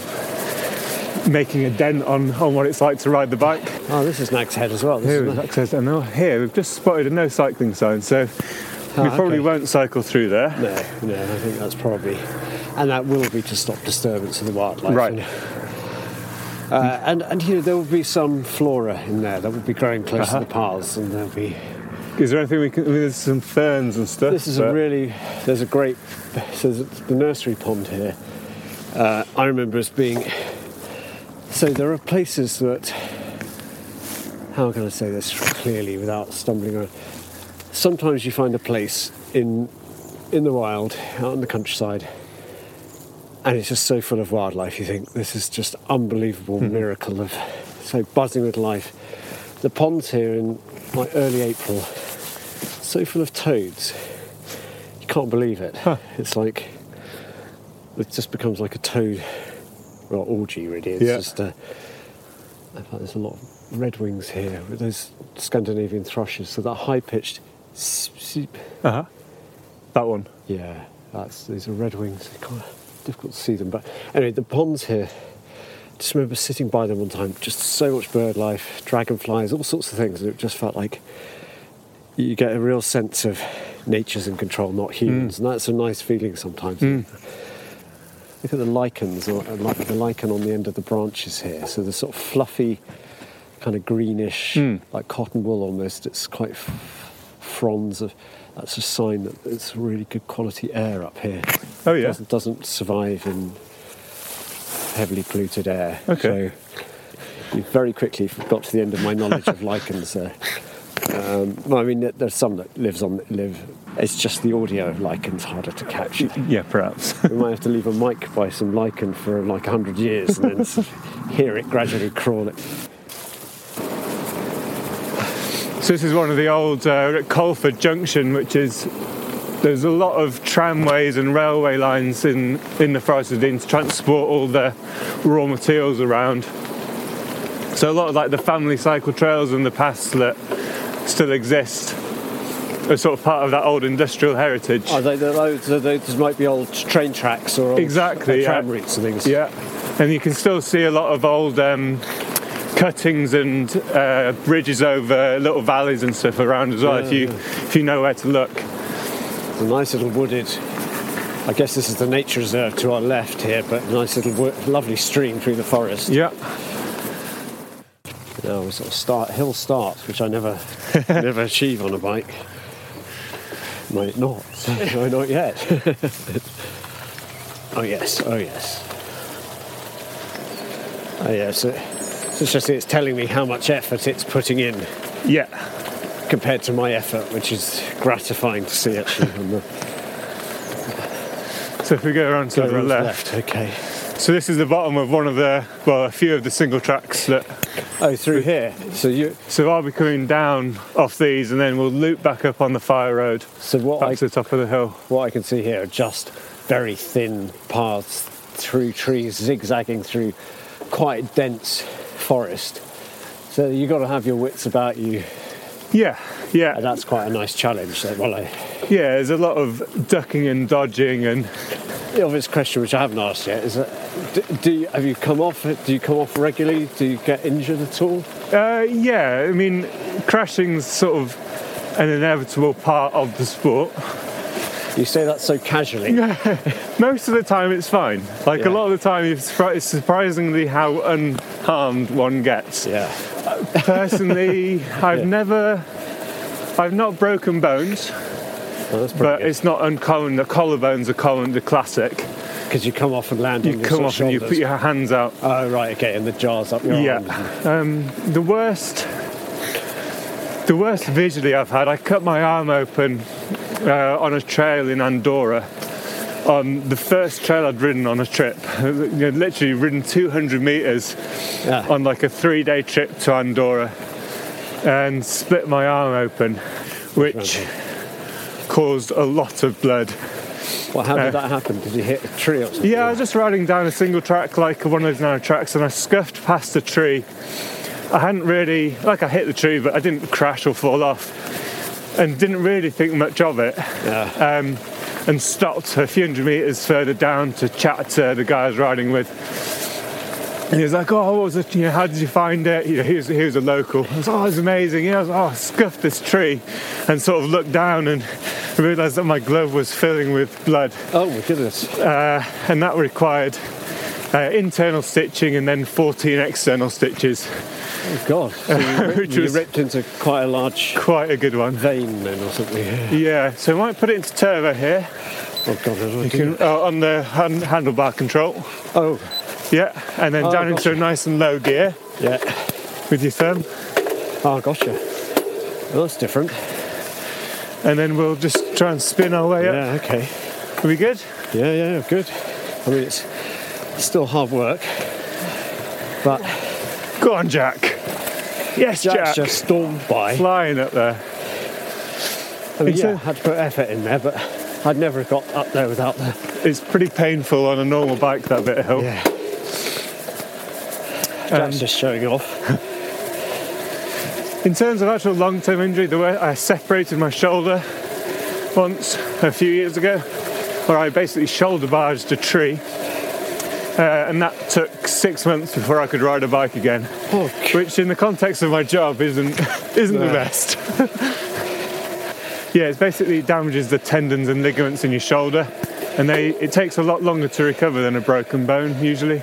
making a dent on, on what it's like to ride the bike. Oh, this is Nag's Head as well. This Here, is nice. access, and here we've just spotted a no cycling sign, so we Ah, probably okay. won't cycle through there. No, no, I think that's probably, and that will be to stop disturbance of the wildlife. Right. you know. Uh, and and you know there will be some flora in there that will be growing close Uh-huh. to the paths, and there'll be. Is there anything we can? I mean, there's some ferns and stuff. This is a really. There's a great. So there's the nursery pond here. Uh, I remember as being. So there are places that. How can I say this clearly without stumbling around? Sometimes you find a place in in the wild, out in the countryside, and it's just so full of wildlife. You think this is just unbelievable hmm. miracle of so buzzing with life. The ponds here in like early April, so full of toads. You can't believe it. It's like it just becomes like a toad well, orgy. Really, it's Yeah. just. Uh, in fact, there's a lot of redwings here with those Scandinavian thrushes. So that high pitched. Uh-huh. That one. Yeah, that's these are red wings. Kind of difficult to see them, but anyway, the ponds here. Just remember sitting by them one time. Just so much bird life, dragonflies, all sorts of things. And it just felt like you get a real sense of nature's in control, not humans, and that's a nice feeling sometimes. Look at the lichens, or uh, like the lichen on the end of the branches here. So the sort of fluffy, kind of greenish, like cotton wool almost. It's quite f- fronds of. That's a sign that it's really good quality air up here. Oh, yeah. doesn't, doesn't survive in heavily polluted air. Okay. So you very quickly got to the end of my knowledge of lichens there. Um, well, I mean, there's some that lives on live. It's just the audio lichens harder to catch. Yeah, perhaps. we might have to leave a mic by some lichen for like hundred years and then hear it gradually crawl. It. So this is one of the old uh, Coleford Junction, which is there's a lot of tramways and railway lines in in the Forest of Dean to transport all the raw materials around. So a lot of like the family cycle trails and the paths that still exist are sort of part of that old industrial heritage. Oh, they, they, those, those might be old train tracks or Exactly, uh, tram yeah. routes and things. Yeah, and you can still see a lot of old um, cuttings and uh, bridges over little valleys and stuff around as well. if you if you know where to look. It's a nice little wooded. I guess this is the nature reserve to our left here, but nice little wo- lovely stream through the forest. Yeah, Now we sort of start hill start, which I never never achieve on a bike. Might not. no, not yet. oh yes. Oh yes. Oh yes. It's interesting. It's telling me how much effort it's putting in yeah. compared to my effort, which is gratifying to see actually. the So if we go around to go the to left, Okay. So this is the bottom of one of the well, a few of the single tracks that. Oh, through here. So you. So I'll be coming down off these, and then we'll loop back up on the fire road So what back I to the top of the hill. what I can see here are just very thin paths through trees, zigzagging through quite dense forest. So you've got to have your wits about you, Yeah, yeah, and that's quite a nice challenge. So, well, I, yeah. There's a lot of ducking and dodging, and the obvious question, which I haven't asked yet, is that, do, do you, have you come off? Do you come off regularly? Do you get injured at all? uh, yeah. I mean, crashing's sort of an inevitable part of the sport. You say that so casually. Most of the time, it's fine. Like Yeah. a lot of the time, it's it's surprisingly how unharmed one gets. Yeah. Personally, I've Yeah. never, I've not broken bones, Well, but pretty it's not uncommon. The collarbones are common, the classic. because you come off and land You come off of and you put your hands out. Oh right, okay, and the jars up your. Yeah. Um, the worst, the worst visually I've had. I cut my arm open uh, on a trail in Andorra. On the first trail I'd ridden on a trip, You know, literally ridden 200 meters Yeah. on like a three-day trip to Andorra, and split my arm open, which caused a lot of blood. Well, how did Uh, that happen? Did you hit a tree or something? Yeah, I was just riding down a single track, like one of those narrow tracks, and I scuffed past a tree. I hadn't really, like, I hit the tree, but I didn't crash or fall off, and didn't really think much of it. Yeah. Um, and stopped a few hundred meters further down to chat to the guy I was riding with. And he was like, "Oh, what was it? You know, how did you find it?" You know, he was, he was a local. I was, "Oh, it was amazing." Yeah, I was, "Oh, I scuffed this tree," and sort of looked down and realised that my glove was filling with blood Oh my goodness. uh, and that required uh, internal stitching and then 14 external stitches. Oh God. So you, ripped, Which you was- ripped into quite a large Quite a good one. vein then or something. Yeah. Yeah, so I might put it into turbo here. Oh God. how do I You can uh, on the hand, handlebar control. Oh. Yeah, and then Oh, down into a nice and low gear Yeah. with your thumb, Oh, gotcha. Well, that's different. and then we'll just try and spin our way up. Yeah. Okay. Are we good? Yeah. Yeah. yeah, Good. I mean, it's still hard work, but Go on, Jack. Yes, Jack's Jack. just stormed by. Flying up there. I mean, It's yeah, a- I had to put effort in there, but I'd never have got up there without the. It's pretty painful on a normal bike that bit of hill. Yeah. Um, Jack's just showing off. In terms of actual long-term injury, the way I separated my shoulder once a few years ago, where I basically shoulder barged a tree, uh, and that took six months before I could ride a bike again. Oh, Which, in the context of my job, isn't isn't the best. yeah, it basically damages the tendons and ligaments in your shoulder, and they it takes a lot longer to recover than a broken bone usually.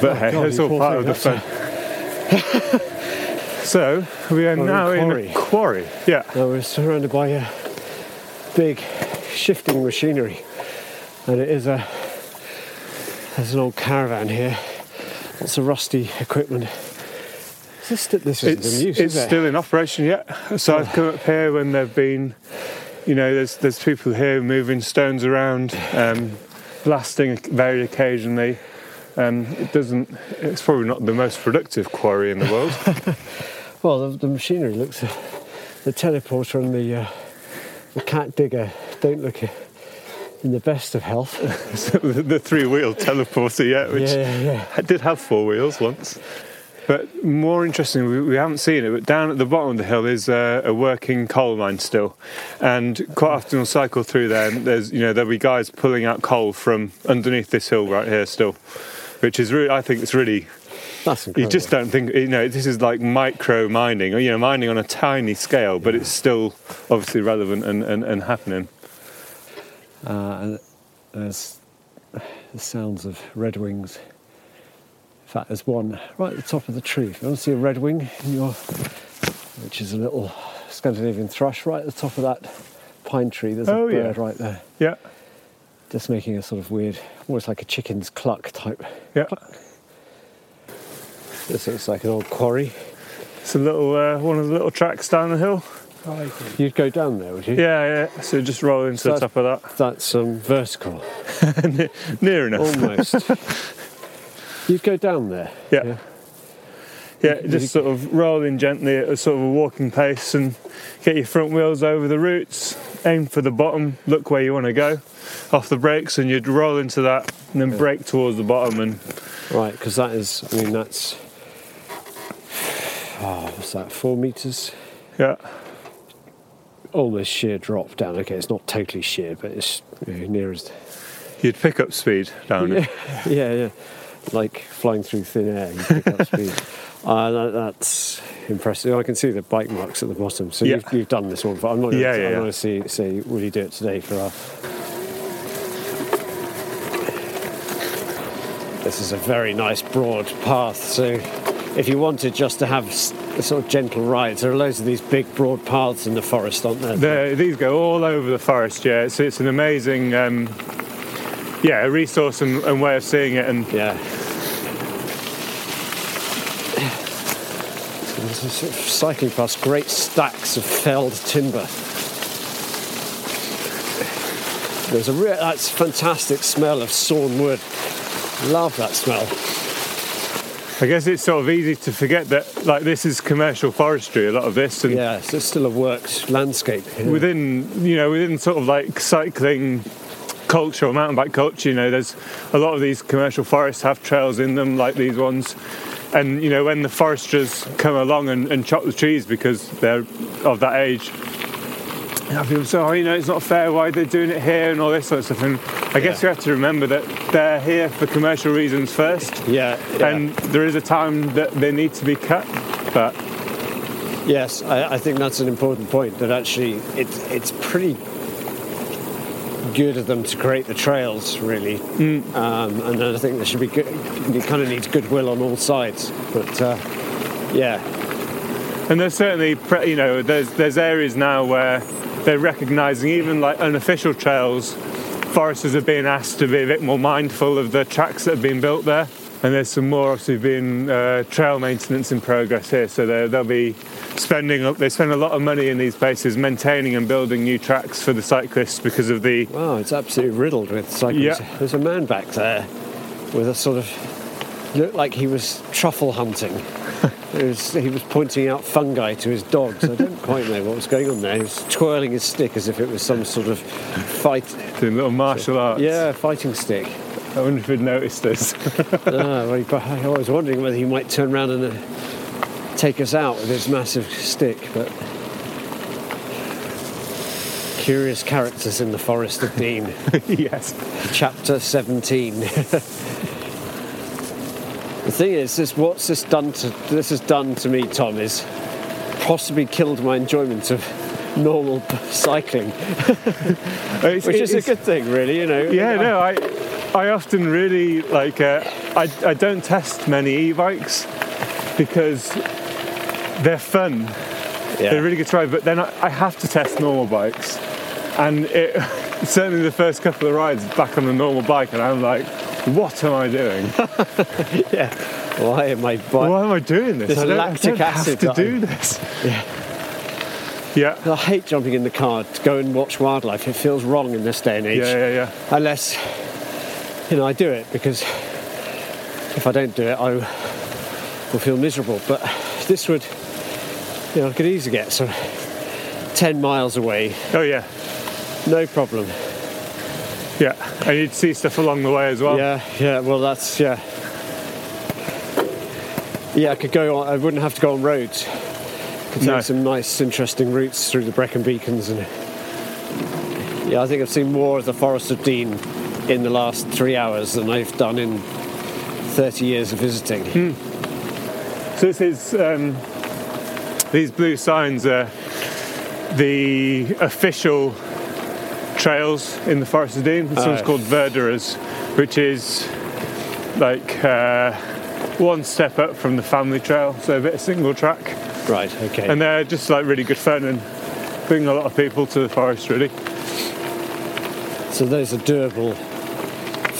But hey, God, it's all part of the fun. so we are We're in now in quarry. a quarry. Yeah. Now we're surrounded by a big shifting machinery, and it is a there's an old caravan here, lots of rusty equipment. Is this, this isn't It's, in use, it's still in operation yet. So I've come up here when there've been, you know, there's there's people here moving stones around, um, blasting very occasionally. Um, it doesn't. It's probably not the most productive quarry in the world. Well, the, the machinery looks. the teleporter and the uh, the cat digger don't look in the best of health. So the, the three-wheel teleporter yeah, which yeah, yeah. I did have four wheels once. But more interesting, we, we haven't seen it, but down at the bottom of the hill is uh, a working coal mine still. And quite often we'll cycle through there and there's, you know, there'll be guys pulling out coal from underneath this hill right here still. Which is really, I think it's really, That's incredible. you just don't think, you know, this is like micro mining, or, you know, mining on a tiny scale, but it's still obviously relevant and, and, and happening. Uh, and there's the sounds of redwings. In fact, there's one right at the top of the tree. If you want to see a redwing, in your, which is a little Scandinavian thrush, right at the top of that pine tree, there's Oh, a yeah. bird right there, Yeah, just making a sort of weird, almost like a chicken's cluck type. yeah. This looks like an old quarry. It's a little, uh, one of the little tracks down the hill. You'd go down there, would you? Yeah, yeah. So just roll into So the top of that. That's um, vertical, that. Near enough. almost. You'd go down there. Yeah. Yeah, just sort of rolling gently at a sort of a walking pace and get your front wheels over the roots, aim for the bottom, look where you want to go, off the brakes, and you'd roll into that and then brake towards the bottom and Right, because that is, I mean, that's, oh, what's that, four metres? Yeah. Almost sheer drop down. Okay, it's not totally sheer, but it's near as. You'd pick up speed down Yeah, it. yeah, yeah. Like flying through thin air, you pick up speed. Uh, that, that's impressive. I can see the bike marks at the bottom. So Yeah. you've, you've done this one, but I'm not going Yeah, to yeah, yeah. I'm going to see, say, will you do it today for us? This is a very nice broad path. So if you wanted just to have a sort of gentle rides, there are loads of these big broad paths in the forest, aren't there? These go all over the forest. Yeah, it's, it's an amazing, um, yeah, a resource and, and way of seeing it. And Yeah. So this is sort of cycling past great stacks of felled timber. There's a real, that's fantastic smell of sawn wood. Love that smell. I guess it's sort of easy to forget that, like, this is commercial forestry. A lot of this, and Yeah, so it's still a worked landscape. within you know within sort of like cycling culture or mountain bike culture you know there's a lot of these commercial forests have trails in them like these ones and you know when the foresters come along and, and chop the trees because they're of that age people say oh you know it's not fair why they're doing it here and all this sort of stuff and I guess Yeah. you have to remember that they're here for commercial reasons first Yeah, yeah. and there is a time that they need to be cut but Yes, I, I think that's an important point. That actually, it, it's pretty good of them to create the trails, really. Um, and I think there should be good. It kind of needs goodwill on all sides. But uh, yeah, And there's certainly, you know, there's there's areas now where they're recognising even like unofficial trails. Foresters are being asked to be a bit more mindful of the tracks that have been built there. And there's some more obviously being uh, trail maintenance in progress here. So they'll be spending they spend a lot of money in these places maintaining and building new tracks for the cyclists because of the wow, it's absolutely riddled with cyclists. Yeah. There's a man back there with a sort of looked like he was truffle hunting. Was, he was pointing out fungi to his dogs. I don't quite know what was going on there. He was twirling his stick as if it was some sort of fight. doing little martial arts. Yeah, fighting stick. I wonder if he'd noticed this. Ah, well, I was wondering whether he might turn around and uh, take us out with his massive stick, but curious characters in the Forest of Dean, yes. chapter 17. the thing is, this what's this done to this has done to me, Tom, is possibly killed my enjoyment of normal cycling, which is a good thing, really. You know. Yeah, no, I I often really like uh, I I don't test many e-bikes because they're fun. Yeah. They're really good to ride, but then I, I have to test normal bikes, and it certainly the first couple of rides back on a normal bike, and I'm like, what am I doing? yeah. Why am I? Why am I doing this? This I don't, lactic I don't acid have to do I- this. Yeah. Yeah. I hate jumping in the car to go and watch wildlife. It feels wrong in this day and age. Yeah, yeah, yeah. Unless, you know, I do it because if I don't do it, I will feel miserable. But this would, you know, I could easily get of 10 miles away, Oh yeah, no problem. yeah. And you'd see stuff along the way as well. Yeah, yeah, well, that's, yeah. Yeah, I could go on, I wouldn't have to go on roads. Could take No. some nice, interesting routes through the Brecon Beacons. and Yeah, I think I've seen more of the Forest of Dean in the last three hours than I've done in 30 years of visiting. So this is um, these blue signs are the official trails in the Forest of Dean. This one's Oh. called Verderers, which is like uh, one step up from the family trail, so a bit of single track. Right, okay. And they're just like really good fun and bring a lot of people to the forest really. so those are doable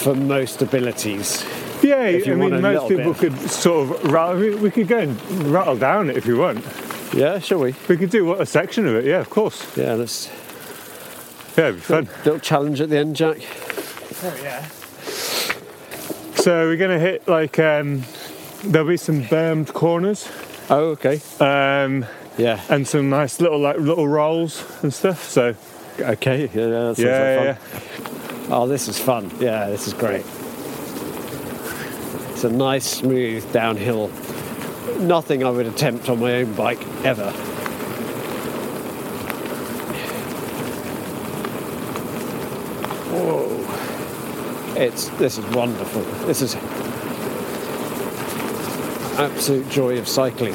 for most abilities. Yeah, If you I mean, most people bit. could sort of rattle. I mean, we could go and rattle down it if you want. Yeah, shall we? We could do what a section of it. Yeah, of course. Yeah, let's. Yeah, it'd be fun. Little challenge at the end, Jack. Oh yeah. So we're gonna hit like um, there'll be some bermed corners Oh, okay. um, Yeah. and some nice little like little rolls and stuff. So Okay. Yeah, that sounds yeah, like yeah, fun. Oh, this is fun. Yeah, this is great. It's a nice, smooth downhill. Nothing I would attempt on my own bike ever. Whoa. It's this is wonderful. This is absolute joy of cycling.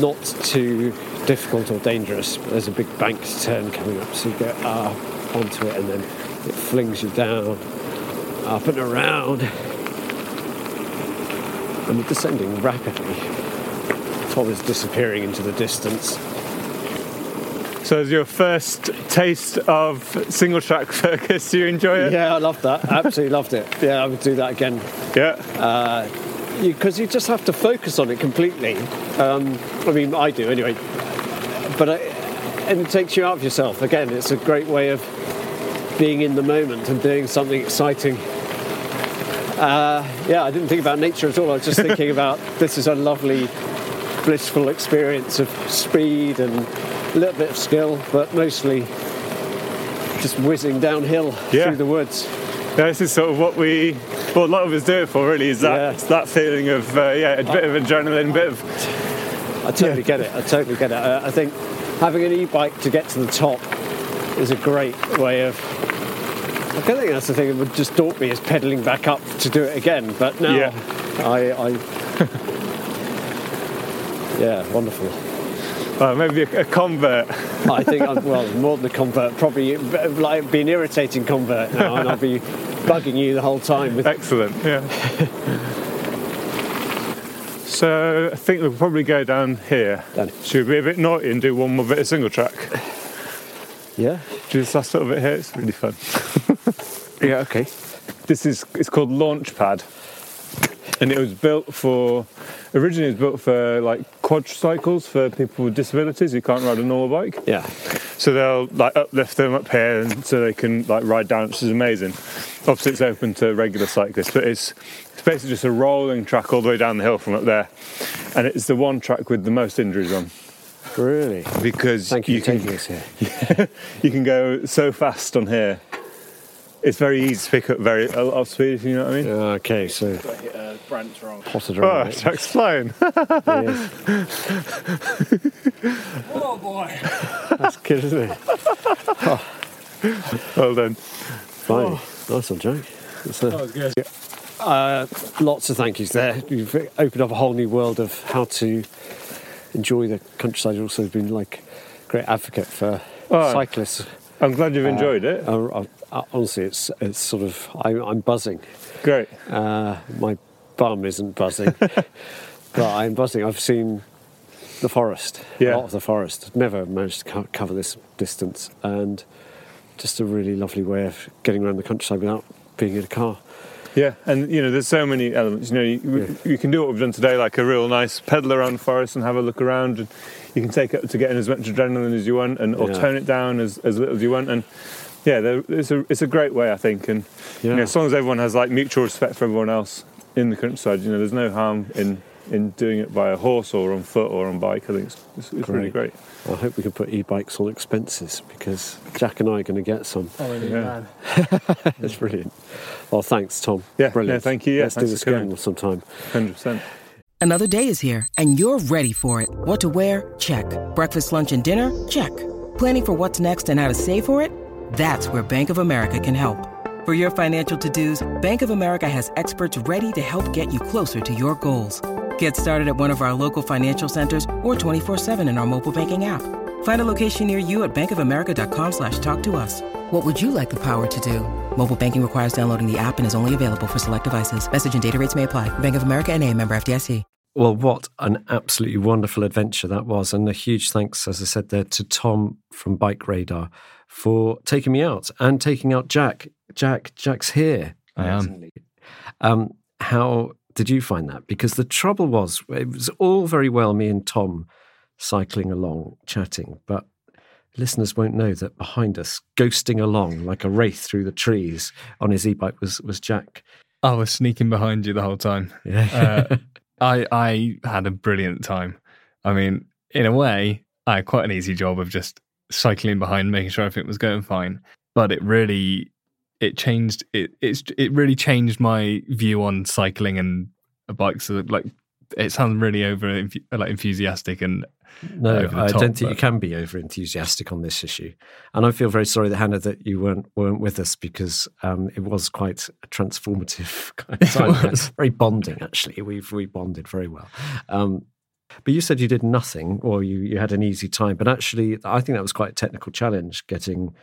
Not too difficult or dangerous. There's a big bank to turn coming up, so you get up onto it and then it flings you down, up and around. And we're descending rapidly. Tom is disappearing into the distance. So, as your first taste of single track Fergus, do you enjoy it? Yeah, I loved that. Absolutely loved it. Yeah, I would do that again. Yeah. Because you, just have to focus on it completely. Um, I mean, I do anyway. But I, and it takes you out of yourself. Again, it's a great way of being in the moment and doing something exciting. Uh, yeah, I didn't think about nature at all. I was just thinking about this is a lovely, blissful experience of speed and a little bit of skill, but mostly just whizzing downhill Yeah. through the woods. Yeah, this is sort of what we, what a lot of us do it for, really, is that Yeah. that feeling of, uh, yeah, a bit of adrenaline, a bit of, I totally get it. I totally get it. I, I think having an e-bike to get to the top is a great way of. I don't think that's the thing that would just daunt me is pedaling back up to do it again. But now, Yeah. I, I yeah, wonderful. uh, maybe a, a convert. I think I'm well more than a convert, probably like be an irritating convert now, and I'll be bugging you the whole time with Excellent, yeah. so, I think we'll probably go down here. Done. Should we be a bit naughty and do one more bit of single track? yeah, Do this last little bit here, it's really fun. yeah, okay. This is it's called Launchpad, and it was built for originally it was built for like quadricycles for people with disabilities who can't ride a normal bike. Yeah, So they'll like uplift them up here, and so they can like ride down, which is amazing. Obviously, it's open to regular cyclists, but it's it's basically just a rolling track all the way down the hill from up there, and it's the one track with the most injuries on really. because Thank you, for can taking us here. you can go so fast on here. It's very easy to pick up very a lot of speed. if You know what I mean? Okay, so Brandt's wrong. potted Oh, around. it. Jack's flying. Yeah. Oh boy. That's good, isn't it? well done. Fine. Nice one, Jack. That's a- That was good. uh, lots of thank yous there. You've opened up a whole new world of how to enjoy the countryside. You've also been like a great advocate for Oh. cyclists. I'm glad you've enjoyed it. Uh, uh, uh, honestly, it's it's sort of I'm, I'm buzzing. Great. Uh, my bum isn't buzzing, but I'm buzzing. I've seen the forest, Yeah. a lot of the forest. Never managed to co- cover this distance, and just a really lovely way of getting around the countryside without being in a car. Yeah, and you know, there's so many elements. You know, you, you can do what we've done today, like a real nice pedal around the forest and have a look around, and you can take it to get in as much adrenaline as you want, and or Yeah. tone it down as, as little as you want. And yeah, it's a it's a great way, I think. And you know, as long as everyone has like mutual respect for everyone else in the countryside, you know, there's no harm in in doing it by a horse or on foot or on bike. I think it's, it's, it's really great. I hope we can put e-bikes on expenses because Jack and I are going to get some. Oh, really Yeah. man. That's brilliant. Well, thanks, Tom. Yeah, brilliant. no, thank you. Yeah, Let's do thanks this again sometime. Hundred percent. Another day is here, and you're ready for it. What to wear? Check. Breakfast, lunch, and dinner? Check. Planning for what's next and how to save for it? That's where Bank of America can help. For your financial to-dos, Bank of America has experts ready to help get you closer to your goals. Get started at one of our local financial centers or 24-7 in our mobile banking app. Find a location near you at bankofamerica.com slash talk to us. What would you like the power to do? Mobile banking requires downloading the app and is only available for select devices. Message and data rates may apply. Bank of America and a member FDIC. Well, what an absolutely wonderful adventure that was. And a huge thanks, as I said there, to Tom from BikeRadar for taking me out and taking out Jack. Jack, Jack's here. I am. Um, how did you find that? Because the trouble was, it was all very well me and Tom cycling along, chatting, but listeners won't know that behind us, ghosting along like a wraith through the trees on his e-bike was was Jack. I was sneaking behind you the whole time. Yeah. Uh, I I had a brilliant time. I mean, in a way, I had quite an easy job of just cycling behind, making sure everything was going fine. But it really it changed it it's it really changed my view on cycling and bikes. So like it sounds really over like enthusiastic and no, I top, don't think but... you can be over enthusiastic on this issue. And I feel very sorry that Hannah that you weren't weren't with us because um, it was quite a transformative kind of time. Very bonding actually. We've we bonded very well. Um, but you said you did nothing or you, you had an easy time. But actually, I think that was quite a technical challenge getting,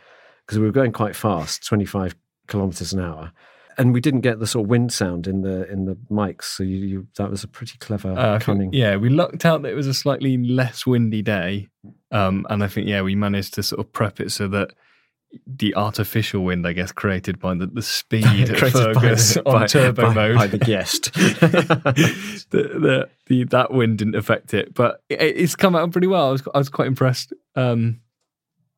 because we were going quite fast, 25 kilometers an hour. And we didn't get the sort of wind sound in the in the mics, so you, you that was a pretty clever uh, cunning. Think, yeah, we lucked out that it was a slightly less windy day, um, and I think yeah we managed to sort of prep it so that the artificial wind, I guess, created by the, the speed of Fergus by, on by, turbo by, mode by the guest. the, the, the, that wind didn't affect it, but it, it's come out pretty well. I was I was quite impressed. Um,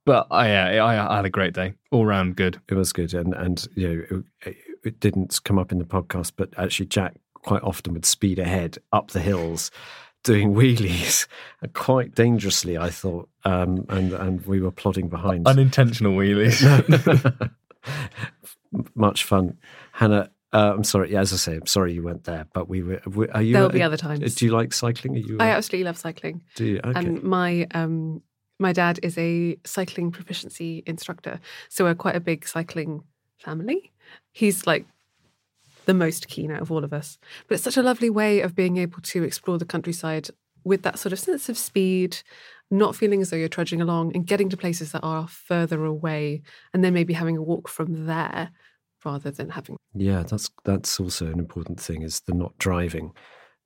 but I, yeah, I, I, had a great day, all round good. It was good, and and you know it, it didn't come up in the podcast, but actually Jack quite often would speed ahead up the hills doing wheelies quite dangerously, I thought, um, and and we were plodding behind. Unintentional wheelies. Much fun, Hannah. Uh, I'm sorry. Yeah, as I say, I'm sorry you went there, but we were. Are you? There'll be other times. Do you like cycling? Are you? I absolutely love cycling. Do you? Okay. And my um, my dad is a cycling proficiency instructor, so we're quite a big cycling family. He's like the most keen out of all of us. But it's such a lovely way of being able to explore the countryside with that sort of sense of speed, not feeling as though you're trudging along and getting to places that are further away and then maybe having a walk from there rather than having Yeah, that's that's also an important thing is the not driving.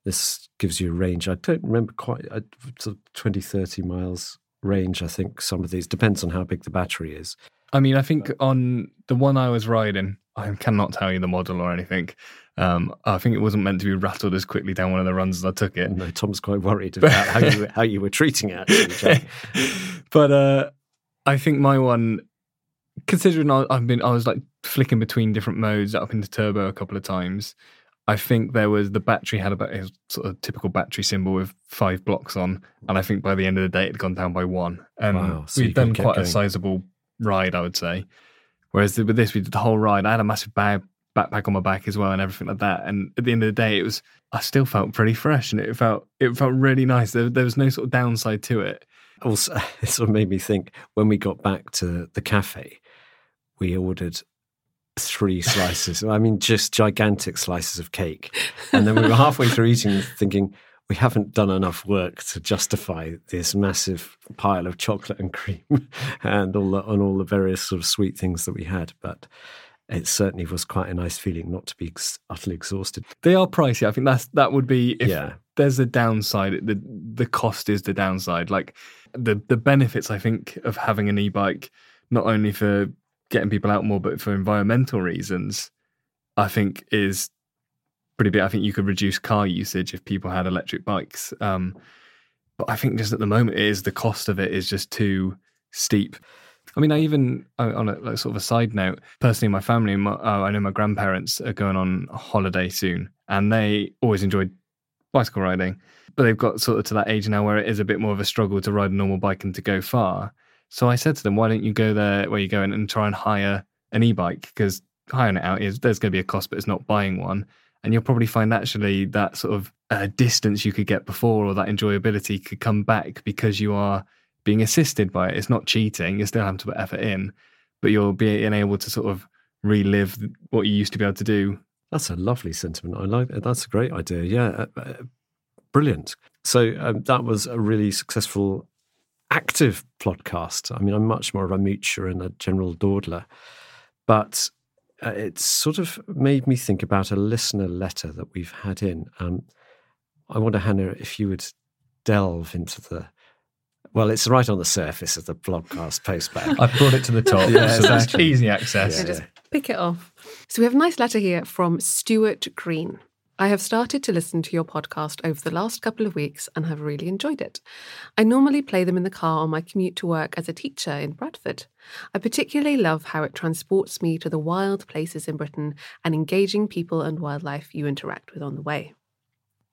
This gives you a range. I don't remember quite uh, sort of 20 30 miles range I think some of these depends on how big the battery is. I mean, I think on the one I was riding, I cannot tell you the model or anything. Um, I think it wasn't meant to be rattled as quickly down one of the runs as I took it. No, Tom's quite worried about how you how you were treating it. Actually, but uh, I think my one, considering I, I've been, I was like flicking between different modes up into turbo a couple of times. I think there was the battery had about a sort of typical battery symbol with five blocks on, and I think by the end of the day it had gone down by one. And wow, so we'd done quite going. a sizable ride, I would say. Whereas with this, we did the whole ride. I had a massive bag, backpack on my back as well, and everything like that. And at the end of the day, it was I still felt pretty fresh, and it felt it felt really nice. There, there was no sort of downside to it. Also, it sort of made me think when we got back to the cafe, we ordered three slices. I mean, just gigantic slices of cake, and then we were halfway through eating, thinking we haven't done enough work to justify this massive pile of chocolate and cream and all the, and all the various sort of sweet things that we had. But it certainly was quite a nice feeling not to be ex- utterly exhausted. They are pricey. I think that's that would be if yeah. there's a downside. The the cost is the downside. Like the the benefits, I think, of having an e-bike, not only for getting people out more, but for environmental reasons, I think is pretty big. I think you could reduce car usage if people had electric bikes. Um, but I think just at the moment, it is the cost of it is just too steep. I mean, I even on a like, sort of a side note, personally, my family, my, uh, I know my grandparents are going on holiday soon, and they always enjoyed bicycle riding, but they've got sort of to that age now where it is a bit more of a struggle to ride a normal bike and to go far. So I said to them, why don't you go there where you go and try and hire an e-bike because hiring it out is there's going to be a cost, but it's not buying one and you'll probably find actually that sort of uh, distance you could get before or that enjoyability could come back because you are being assisted by it. It's not cheating; you're still having to put effort in, but you'll be able to sort of relive what you used to be able to do. That's a lovely sentiment. I like that. That's a great idea. Yeah, uh, uh, brilliant. So um, that was a really successful active podcast. I mean, I'm much more of a moocher and a general dawdler, but uh, it sort of made me think about a listener letter that we've had in. Um, I wonder, Hannah, if you would delve into the. Well, it's right on the surface of the podcast postback. I brought it to the top, yeah, so that's easy access. Yeah. Just pick it off. So we have a nice letter here from Stuart Green. I have started to listen to your podcast over the last couple of weeks and have really enjoyed it. I normally play them in the car on my commute to work as a teacher in Bradford. I particularly love how it transports me to the wild places in Britain and engaging people and wildlife you interact with on the way.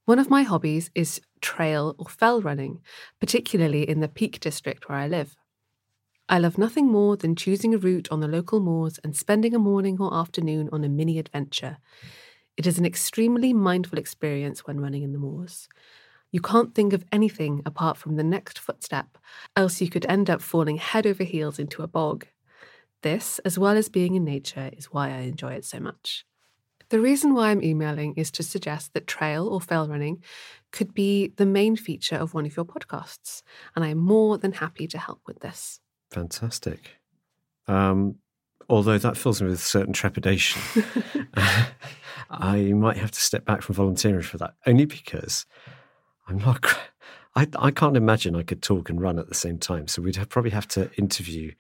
One of my hobbies is trail or fell running, particularly in the Peak District where I live. I love nothing more than choosing a route on the local moors and spending a morning or afternoon on a mini adventure. It is an extremely mindful experience when running in the moors. You can't think of anything apart from the next footstep, else you could end up falling head over heels into a bog. This, as well as being in nature, is why I enjoy it so much. The reason why I'm emailing is to suggest that trail or fell running could be the main feature of one of your podcasts, and I'm more than happy to help with this. Fantastic. Um, although that fills me with certain trepidation. I might have to step back from volunteering for that, only because I'm not. I, I can't imagine I could talk and run at the same time. So we'd have, probably have to interview,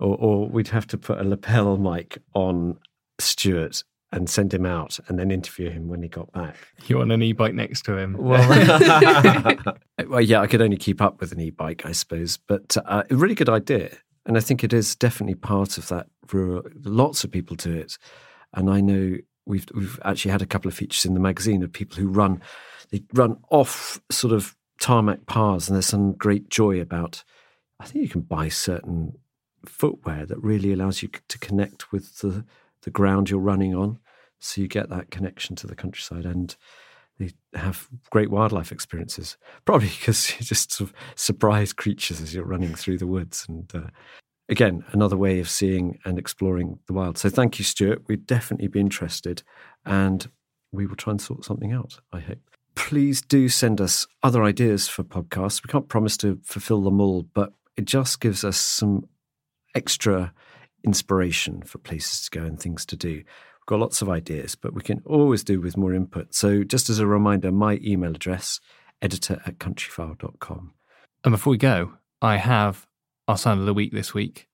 or, or we'd have to put a lapel mic on Stuart and send him out and then interview him when he got back. You're on an e-bike next to him? Well, well yeah, I could only keep up with an e-bike, I suppose, but uh, a really good idea. And I think it is definitely part of that. For lots of people do it, and I know we've we've actually had a couple of features in the magazine of people who run they run off sort of tarmac paths, and there's some great joy about. I think you can buy certain footwear that really allows you to connect with the the ground you're running on, so you get that connection to the countryside and they have great wildlife experiences. Probably because you're just sort of surprise creatures as you're running through the woods. And uh, again, another way of seeing and exploring the wild. So thank you, Stuart. We'd definitely be interested, and we will try and sort something out. I hope. Please do send us other ideas for podcasts. We can't promise to fulfill them all, but it just gives us some extra inspiration for places to go and things to do. We've got lots of ideas, but we can always do with more input. So, just as a reminder, my email address, editor at countryfile.com. And before we go, I have our sound of the week this week.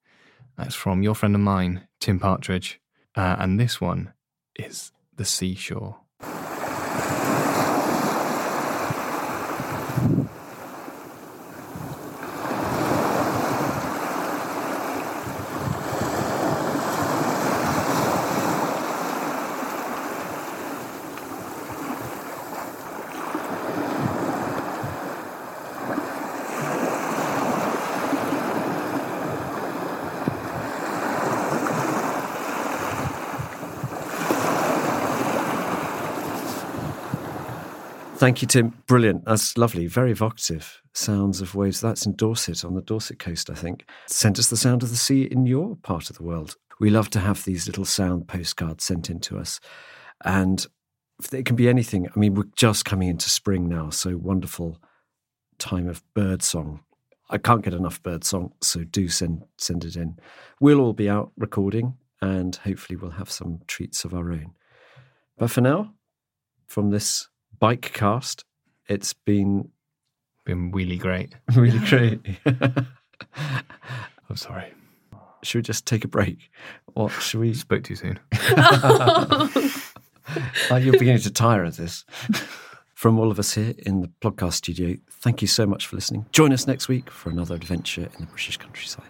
That's from your friend of mine, Tim Partridge. Uh, and this one is The Seashore. Thank you, Tim. Brilliant. That's lovely. Very evocative. Sounds of waves. That's in Dorset, on the Dorset coast, I think. Send us the sound of the sea in your part of the world. We love to have these little sound postcards sent in to us. And it can be anything. I mean, we're just coming into spring now, so wonderful time of bird song. I can't get enough bird song, so do send send it in. We'll all be out recording, and hopefully we'll have some treats of our own. But for now, from this bike cast. It's been been really great. Really great. I'm sorry. Should we just take a break? What should we spoke too soon? oh, you're beginning to tire of this. From all of us here in the podcast studio, thank you so much for listening. Join us next week for another adventure in the British countryside.